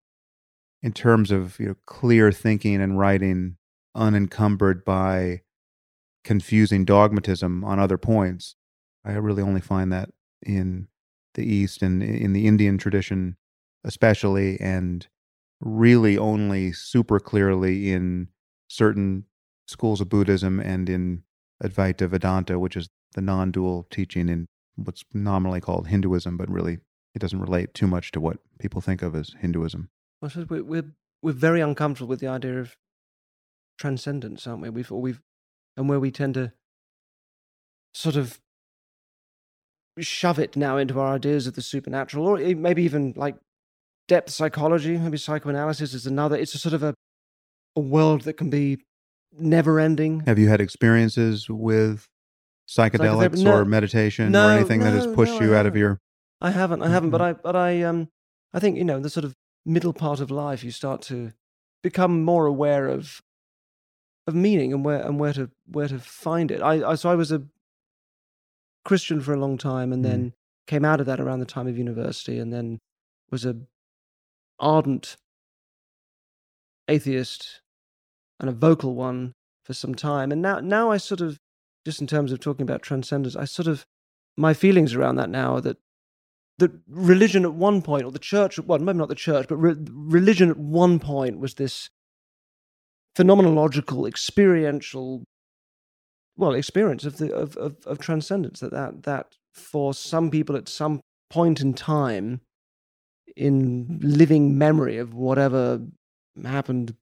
in terms of you know clear thinking and writing, unencumbered by confusing dogmatism on other points, I really only find that in the East and in the Indian tradition, especially, and really only super clearly in certain schools of Buddhism and in Advaita Vedanta, which is the non dual teaching in what's nominally called Hinduism, but really it doesn't relate too much to what people think of as Hinduism. I suppose we're, we're we're very uncomfortable with the idea of transcendence, aren't we? We've or we've and where we tend to sort of shove it now into our ideas of the supernatural, or maybe even like depth psychology, maybe psychoanalysis is another. It's a sort of a a world that can be never ending. Have you had experiences with psychedelics No. or meditation No, or anything that has pushed no, you out of your I haven't, I haven't, but Mhm. I, but I, um, I think you know the sort of middle part of life, you start to become more aware of, of meaning and where and where to where to find it. I, I so I was a Christian for a long time, and Mhm. then came out of that around the time of university, and then was a ardent atheist and a vocal one for some time, and now now I sort of just in terms of talking about transcendence, I sort of my feelings around that now are that that religion at one point, or the church, well, maybe not the church, but re- religion at one point was this phenomenological, experiential, well, experience of the of, of, of transcendence. That, that that for some people at some point in time, in living memory of whatever happened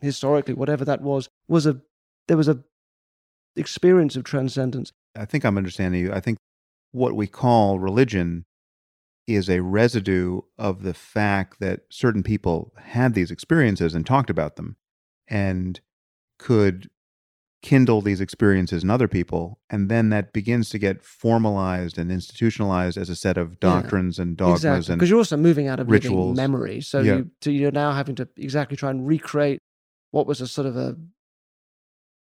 historically, whatever that was, was a there was a experience of transcendence. I think I'm understanding you. I think what we call religion is a residue of the fact that certain people had these experiences and talked about them and could kindle these experiences in other people. And then that begins to get formalized and institutionalized as a set of doctrines and dogmas exactly and because you're also moving out of living rituals. memory so Yeah. you so you're now having to exactly try and recreate what was a sort of a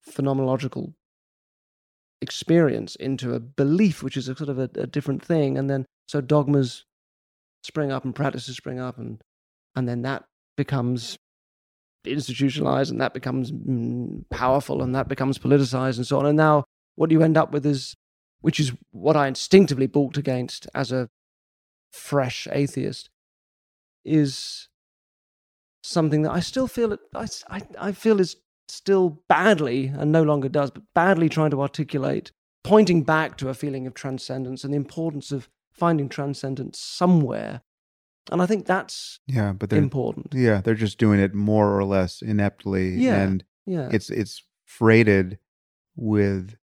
phenomenological experience into a belief which is a sort of a, a different thing and then so dogmas spring up and practices spring up and and then that becomes institutionalized and that becomes mm, powerful and that becomes politicized and so on and now what you end up with is which is what i instinctively balked against as a fresh atheist is something that I still feel it I I feel is still badly and no longer does but badly trying to articulate pointing back to a feeling of transcendence and the importance of finding transcendence somewhere. And I think that's Yeah, but they're important. yeah, they're just doing it more or less ineptly Yeah. and Yeah. it's it's freighted with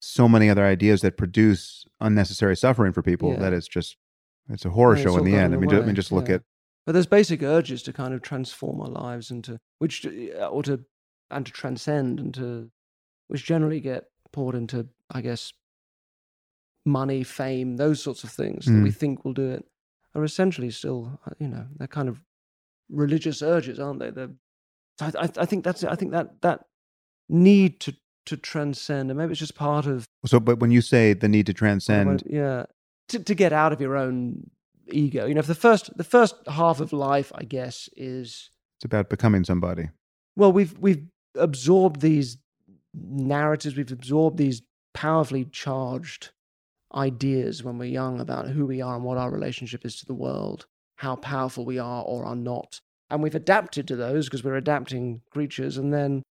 so many other ideas that produce unnecessary suffering for people Yeah. that it's just it's a horror Yeah, show in the end. I mean, ju- I mean, just look yeah. at But there's basic urges to kind of transform our lives into which uh, or to and to transcend and to which generally get poured into, I guess, money, fame, those sorts of things that we think will do it, are essentially still, uh, you know, they're kind of religious urges, aren't they? They're, so I, I, I think that's I think that that need to to transcend, and maybe it's just part of so. But when you say the need to transcend, yeah, to to get out of your own ego. You know, if the first the first half of life, I guess, is it's about becoming somebody. well, we've we've absorbed these narratives, we've absorbed these powerfully charged ideas when we're young about who we are and what our relationship is to the world, how powerful we are or are not. And we've adapted to those because we're adapting creatures. And then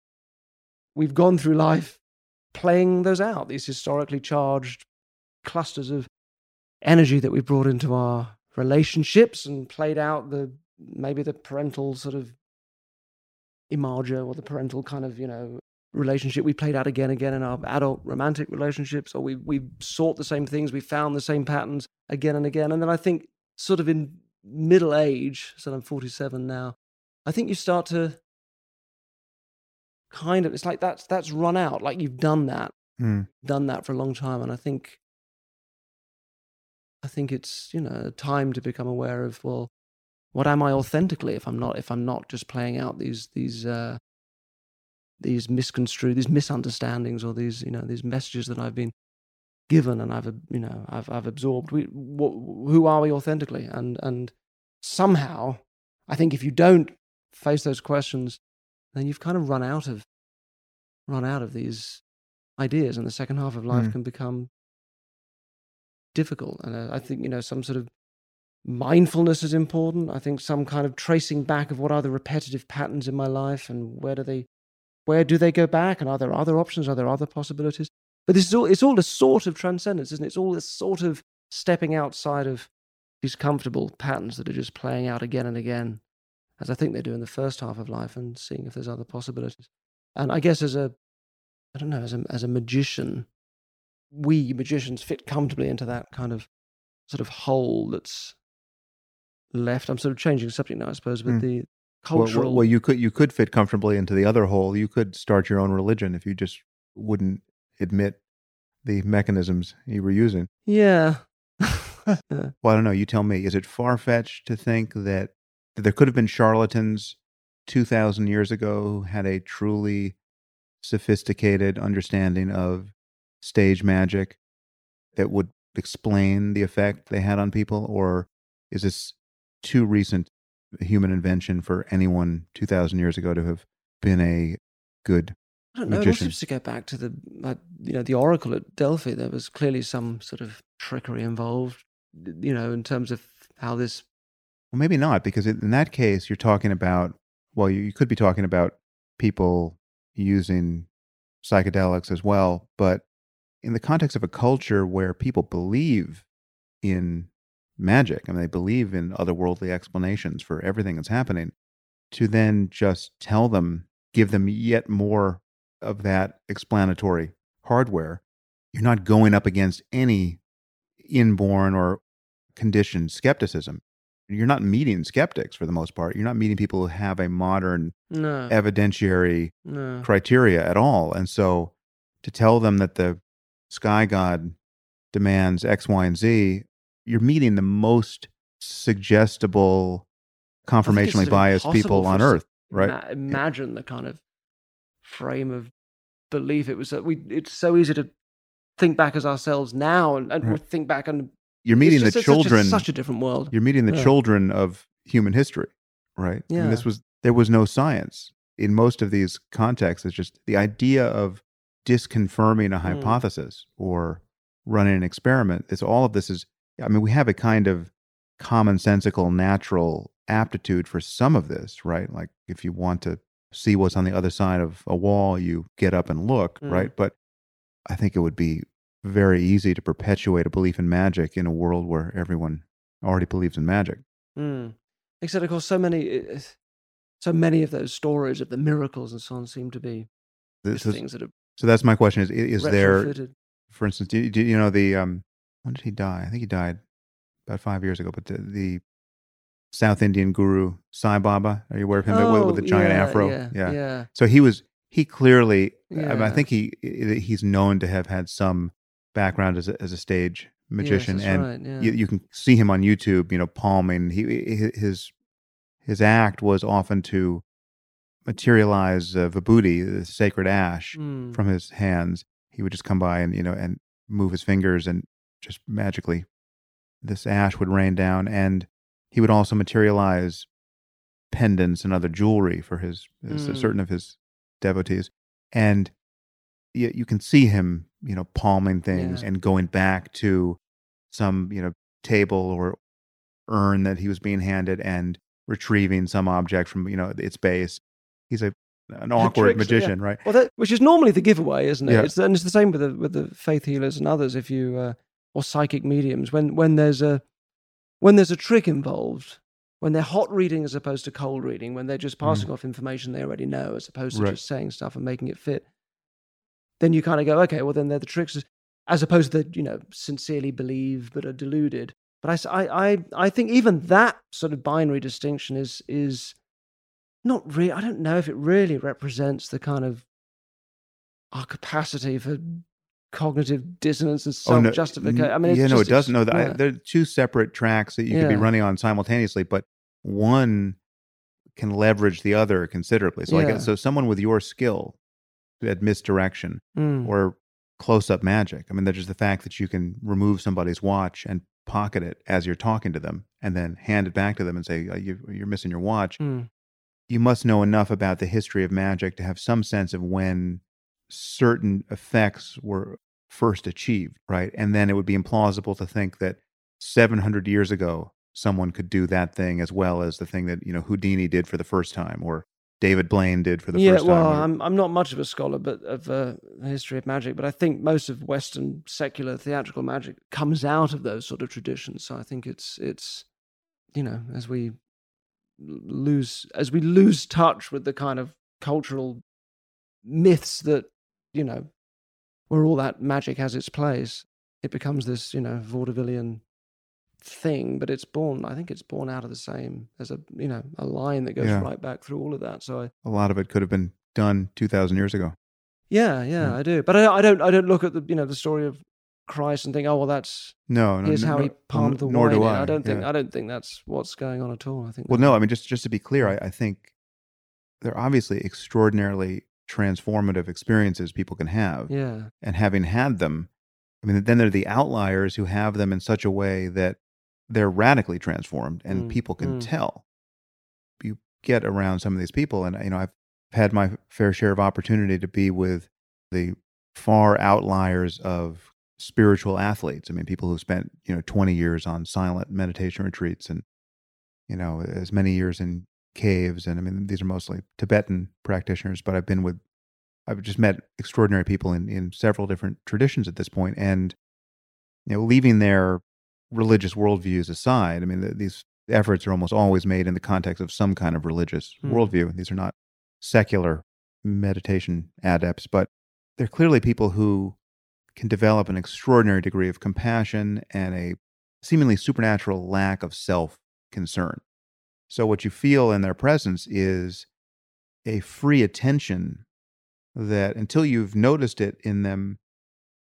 we've gone through life playing those out, these historically charged clusters of energy that we've brought into our relationships and played out the maybe the parental sort of imago or the parental kind of you know relationship. We played out again and again in our adult romantic relationships or we we sought the same things we found the same patterns again and again. And then i think sort of in middle age so i'm 47 now i think you start to kind of it's like that's that's run out like you've done that. Hmm. done that for a long time and i think i think it's you know time to become aware of well what am i authentically if i'm not if i'm not just playing out these these uh these misconstrued these misunderstandings or these you know these messages that i've been given and i've you know i've i've absorbed. We wh- who are we authentically? And and somehow i think if you don't face those questions then you've kind of run out of run out of these ideas and the second half of life Mm. can become difficult. And uh, i think you know some sort of mindfulness is important. I think some kind of tracing back of what are the repetitive patterns in my life and where do they where do they go back? And are there other options? Are there other possibilities? But this is all it's all a sort of transcendence isn't it? It's all a sort of stepping outside of these comfortable patterns that are just playing out again and again as i think they do in the first half of life and seeing if there's other possibilities. And i guess as a i don't know as a as a magician we magicians fit comfortably into that kind of sort of hole that's left. I'm sort of changing subject now i suppose but Mm. the Well, well, well, you could you could fit comfortably into the other hole. You could start your own religion if you just wouldn't admit the mechanisms you were using. yeah Yeah. Uh. Well, I don't know. You tell me. Is it far fetched to think that, that there could have been charlatans two thousand years ago who had a truly sophisticated understanding of stage magic that would explain the effect they had on people, or is this too recent human invention for anyone two thousand years ago to have been a good? I don't know. It all magician. seems to go back to the, like, you know, the oracle at Delphi. There was clearly some sort of trickery involved, you know, in terms of how this. Well, maybe not, because in that case, you're talking about, well, you, you could be talking about people using psychedelics as well. But in the context of a culture where people believe in magic, I mean, they believe in otherworldly explanations for everything that's happening, to then just tell them, give them yet more of that explanatory hardware, you're not going up against any inborn or conditioned skepticism you're not meeting skeptics for the most part. You're not meeting people who have a modern No, evidentiary no. criteria at all. And so to tell them that the sky god demands X, Y, and Z, you're meeting the most suggestible, I think it's confirmationally biased people on earth, right? Ima- imagine the kind of frame of belief it was. That we. It's so easy to think back as ourselves now, and, and Right. think back and You're meeting it's the just such a- children. Such a different world. You're meeting the Yeah. children of human history, right? I mean, Yeah. this was there was no science in most of these contexts. It's just the idea of disconfirming a Mm. hypothesis or running an experiment. It's all of this is. I mean, we have a kind of commonsensical, natural aptitude for some of this, right? Like if you want to see what's on the other side of a wall, you get up and look, Mm. right? But I think it would be very easy to perpetuate a belief in magic in a world where everyone already believes in magic. Mm. Except, of course, so many, so many of those stories of the miracles and so on seem to be This is, things that are so that's my question: Is is there, for instance, do, you- do you know the um, when did he die? I think he died about five years ago. But the, the South Indian guru Sai Baba, are you aware of him with, with the Oh, giant yeah, afro? Yeah, yeah. So he was he clearly. I, mean, I think he he's known to have had some background as a, as a stage magician, yes, and right, yeah. you, you can see him on YouTube. You know, palming. He his his act was often to materialize uh, vibhuti, the sacred ash, Mm. from his hands. He would just come by and you know and move his fingers, and just magically, this ash would rain down, and he would also materialize pendants and other jewelry for his, his Mm. certain of his devotees, and you, you can see him, you know, palming things Yeah. and going back to some, you know, table or urn that he was being handed and retrieving some object from, you know, its base. He's a an awkward tricks, yeah. magician, right? Well, that, which is normally the giveaway, isn't it? Yeah. It's, and it's the same with the with the faith healers and others. If you uh, or psychic mediums, when when there's a when there's a trick involved, when they're hot reading as opposed to cold reading, when they're just mm. passing off information they already know as opposed to Right. just saying stuff and making it fit, then you kind of go, okay, well then they're the tricks, as opposed to the you know sincerely believe but are deluded. But I, I, I think even that sort of binary distinction is is not really. I don't know if it really represents the kind of our capacity for cognitive dissonance and Oh, no, self justification. I mean, it's yeah, no, it doesn't. No, I, yeah. they're two separate tracks that you could be running on simultaneously, but one can leverage the other considerably. So, like, Yeah. so someone with your skill at misdirection Mm. or close-up magic. I mean, there's just the fact that you can remove somebody's watch and pocket it as you're talking to them, and then hand it back to them and say, "Uh, you, "You're missing your watch." Mm. you must know enough about the history of magic to have some sense of when certain effects were first achieved, right? And then it would be implausible to think that 700 years ago someone could do that thing as well as the thing that, you know, Houdini did for the first time or David Blaine did for the yeah, first time. Yeah, well, I'm I'm not much of a scholar, but of uh, the history of magic. But I think most of Western secular theatrical magic comes out of those sort of traditions. So I think it's it's you know as we lose as we lose touch with the kind of cultural myths that you know where all that magic has its place, it becomes this you know vaudevillian thing. But it's born. I think it's born out of the same as a you know a line that goes Yeah. right back through all of that. So I. a lot of it could have been done 2000 years ago. Yeah, yeah, Yeah. I do. But I, I don't. I don't look at the you know the story of Christ and think, oh well, that's No, no here's no, how he no, palmed the nor wine. do. I. I don't think. yeah. I don't think that's what's going on at all. I think. Well, no, I mean, just just to be clear, I, I think they're obviously extraordinarily transformative experiences people can have. Yeah. and having had them, I mean, then they're the outliers who have them in such a way that they're radically transformed, and Mm, people can mm. tell. You get around some of these people, and you know, I've had my fair share of opportunity to be with the far outliers of spiritual athletes. I mean, people who've spent you know twenty years on silent meditation retreats, and you know, as many years in caves, and I mean, these are mostly Tibetan practitioners, but I've been with I've just met extraordinary people in, in several different traditions at this point, and you know, leaving their religious worldviews aside, I mean, th these efforts are almost always made in the context of some kind of religious Hmm. worldview. These are not secular meditation adepts, but they're clearly people who can develop an extraordinary degree of compassion and a seemingly supernatural lack of self concern. So, what you feel in their presence is a free attention that until you've noticed it in them,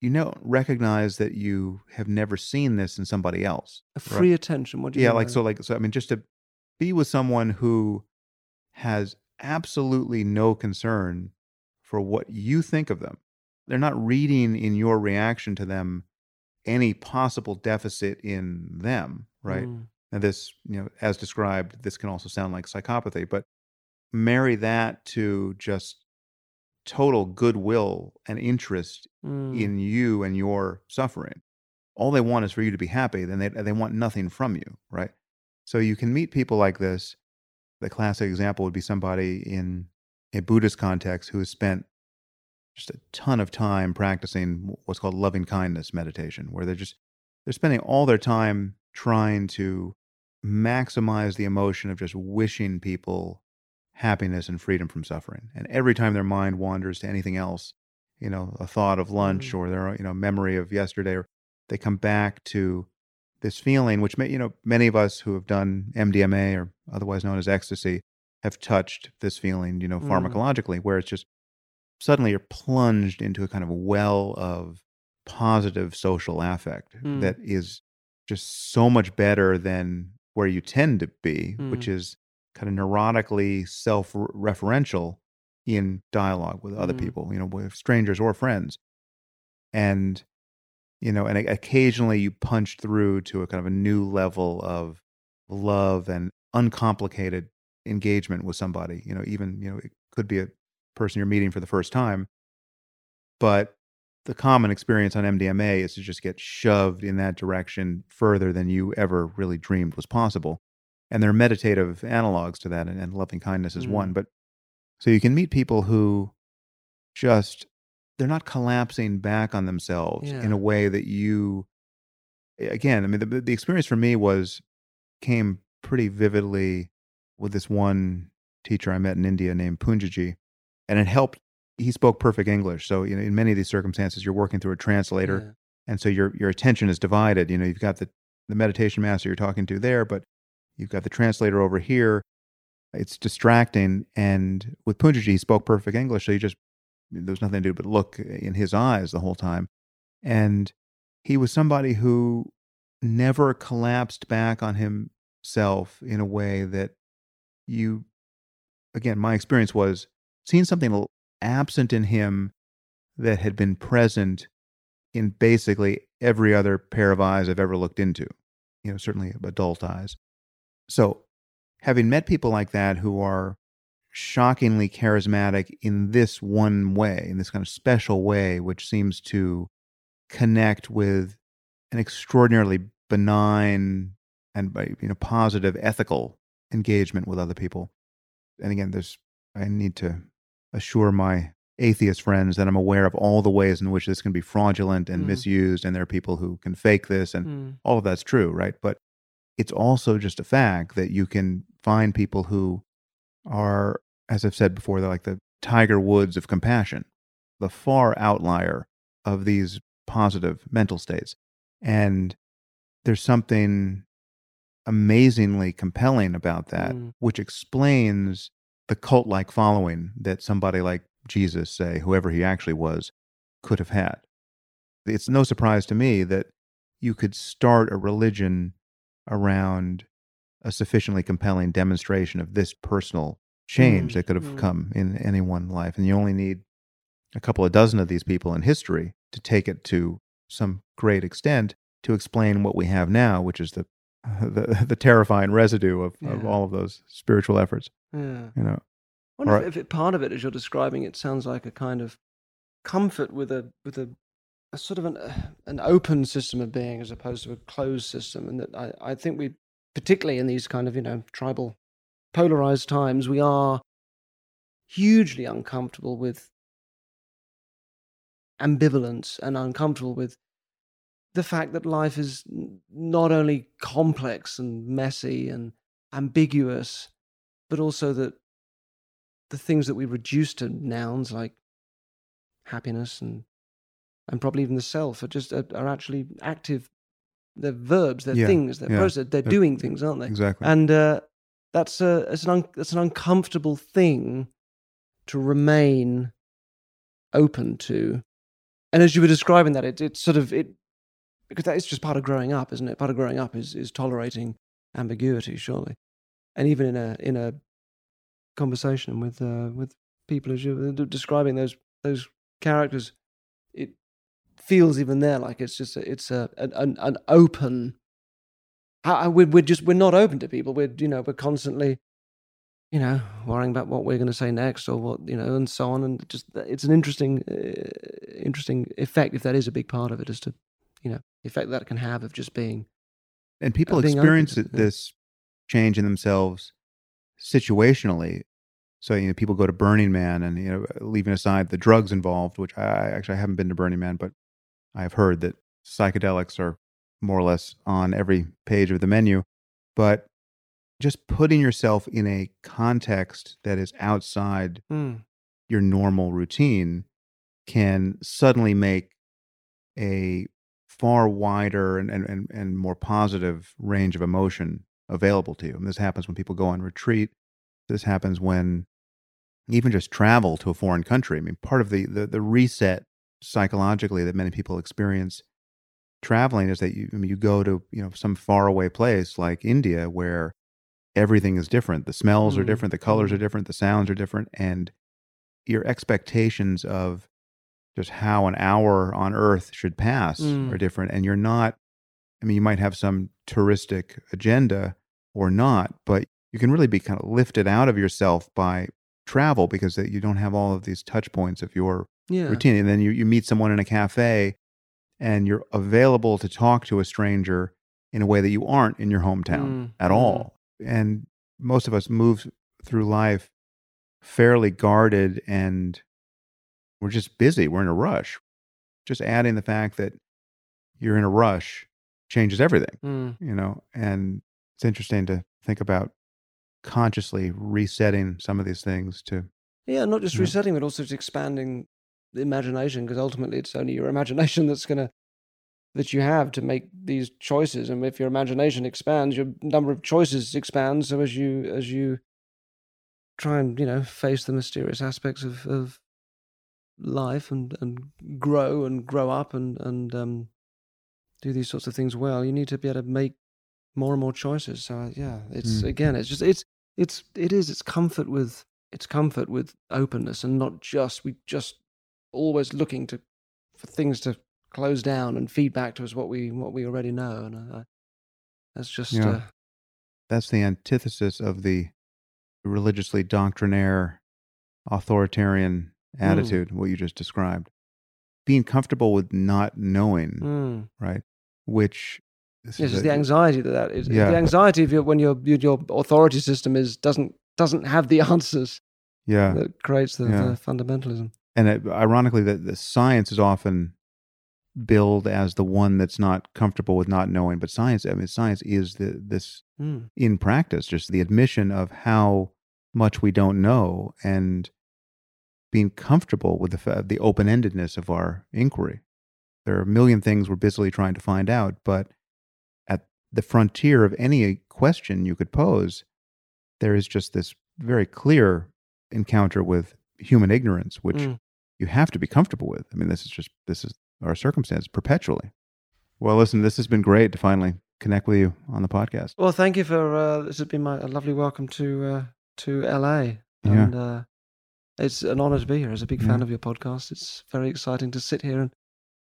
you don't recognize that you have never seen this in somebody else. A free attention. What do you Yeah, like so, like so. I mean, just to be with someone who has absolutely no concern for what you think of them. They're not reading in your reaction to them any possible deficit in them, right? Mm, And this, you know, as described, this can also sound like psychopathy, but marry that to just total goodwill and interest mm, in you and your suffering. All they want is for you to be happy, then they, they want nothing from you, right? So you can meet people like this. The classic example would be somebody in a Buddhist context who has spent just a ton of time practicing what's called loving kindness meditation, where they're just they're spending all their time trying to maximize the emotion of just wishing people happiness and freedom from suffering. And every time their mind wanders to anything else, you know, a thought of lunch Mm. or their you know memory of yesterday, or they come back to this feeling, which may, you know many of us who have done MDMA or otherwise known as ecstasy have touched this feeling, you know, Mm. pharmacologically, where it's just suddenly you're plunged into a kind of well of positive social affect Mm. that is just so much better than where you tend to be, which Mm. is kind of neurotically self referential in dialogue with other Mm. people, you know, with strangers or friends. And, you know, and occasionally you punch through to a kind of a new level of love and uncomplicated engagement with somebody. You know, even, you know, it could be a person you're meeting for the first time. But the common experience on MDMA is to just get shoved in that direction further than you ever really dreamed was possible. And there are meditative analogs to that, and, and loving kindness is Mm. one. But so you can meet people who just, they're not collapsing back on themselves in a way that you, again, I mean, the, the experience for me was, came pretty vividly with this one teacher I met in India named Poonjaji. And it helped he spoke perfect English. So you know, in many of these circumstances, you're working through a translator, Yeah. and so your your attention is divided. You know, you've got the the meditation master you're talking to there, but you've got the translator over here. It's distracting. And with Poonjaji, he spoke perfect English, so you just there was nothing to do but look in his eyes the whole time. And he was somebody who never collapsed back on himself in a way that you again my experience was seeing something absent in him that had been present in basically every other pair of eyes I've ever looked into, you know, certainly adult eyes. So, having met people like that who are shockingly charismatic in this one way, in this kind of special way, which seems to connect with an extraordinarily benign and uh, you know positive ethical engagement with other people. And again, there's I need to assure my atheist friends that I'm aware of all the ways in which this can be fraudulent and Mm. misused, and there are people who can fake this, and Mm. all of that's true, right? But it's also just a fact that you can find people who are, as I've said before, they're like the Tiger Woods of compassion, the far outlier of these positive mental states. And there's something amazingly compelling about that, Mm. which explains the cult like following that somebody like Jesus, say, whoever he actually was, could have had. It's no surprise to me that you could start a religion around a sufficiently compelling demonstration of this personal change Mm, that could have mm. come in any one life. And you only need a couple of dozen of these people in history to take it to some great extent to explain what we have now, which is the the, the terrifying residue of, of all of those spiritual efforts. Yeah. You know, I wonder Alright. if, if it, part of it, as you're describing, it sounds like a kind of comfort with a with a, a sort of an uh, an open system of being as opposed to a closed system, and that I, I think we, particularly in these kind of you know tribal, polarized times, we are hugely uncomfortable with ambivalence and uncomfortable with the fact that life is not only complex and messy and ambiguous, but also that the things that we reduce to nouns like happiness and and probably even the self are just are, are actually active. They're verbs. They're Yeah, things. They're yeah. process. They're They're- doing things, aren't they? exactly. And uh, that's a it's an un, that's an uncomfortable thing to remain open to. And as you were describing that, it it's sort of it because that is just part of growing up, isn't it? Part of growing up is is tolerating ambiguity, surely, and even in a in a conversation with uh, with people as you were describing those those characters, it feels even there like it's just a, it's a an, an, open. We're, we're just we're not open to people. We're you know we're constantly, you know, worrying about what we're going to say next or what you know and so on. And just it's an interesting uh, interesting effect if that is a big part of it as to you know the effect that it can have of just being and people open experience to it, it, yeah. this change in themselves situationally So you know, people go to Burning Man, and you know, leaving aside the drugs involved, which I I actually haven't been to Burning Man, but I have heard that psychedelics are more or less on every page of the menu. But just putting yourself in a context that is outside Mm. your normal routine can suddenly make a far wider and, and, and more positive range of emotion available to you. And this happens when people go on retreat. This happens when even just travel to a foreign country. I mean, part of the, the, the reset psychologically that many people experience traveling is that you, I mean, you go to you know some faraway place like India where everything is different. The smells are Mm, different, the colors are mm. different, the sounds are different, and your expectations of just how an hour on Earth should pass Mm. are different. And you're not. I mean, you might have some touristic agenda or not, but you can really be kind of lifted out of yourself by travel because you don't have all of these touch points of your Yeah. routine. And then you, you meet someone in a cafe and you're available to talk to a stranger in a way that you aren't in your hometown Mm, at mm. all. And most of us move through life fairly guarded and we're just busy. We're in a rush. Just adding the fact that you're in a rush changes everything, Mm. you know? And it's interesting to think about consciously resetting some of these things to Yeah, not just resetting, but also just expanding the imagination, because ultimately it's only your imagination that's gonna that you have to make these choices. And if your imagination expands, your number of choices expands. So as you as you try and you know face the mysterious aspects of of life and and grow and grow up and and um, do these sorts of things well, you need to be able to make more and more choices. So uh, yeah, it's Mm. again, it's just it's it's it is it's comfort with it's comfort with openness and not just we just always looking to for things to close down and feed back to us what we what we already know and uh, that's just Yeah. uh, that's the antithesis of the religiously doctrinaire authoritarian Mm. attitude what you just described being comfortable with not knowing mm. right which this yes, is the anxiety that that is Yeah. the anxiety of your when your your your authority system is doesn't doesn't have the answers yeah that creates the, Yeah. the fundamentalism and it, ironically that the science is often billed as the one that's not comfortable with not knowing but science i mean science is the this mm. in practice, just the admission of how much we don't know and being comfortable with the, the open endedness of our inquiry. There are a million things we're busily trying to find out, but at the frontier of any question you could pose, there is just this very clear encounter with human ignorance, which Mm. you have to be comfortable with. I mean, this is just, this is our circumstance perpetually. Well, listen, this has been great to finally connect with you on the podcast. well thank you for uh, this has been my a lovely welcome to uh, to la Yeah. and uh, it's an honor to be here as a big fan of your podcast it's very exciting to sit here and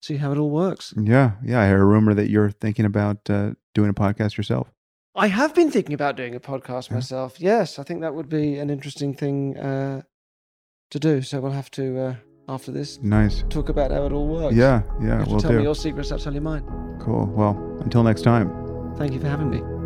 see how it all works Yeah, yeah. I heard a rumor that you're thinking about uh, doing a podcast yourself. I have been thinking about doing a podcast Yeah. myself. Yes, I think that would be an interesting thing uh, to do. So we'll have to, uh, after this, Nice. talk about how it all works. Yeah, You yeah. have We'll tell me your secrets, I'll tell you mine. Cool. Well, until next time. Thank you for having me.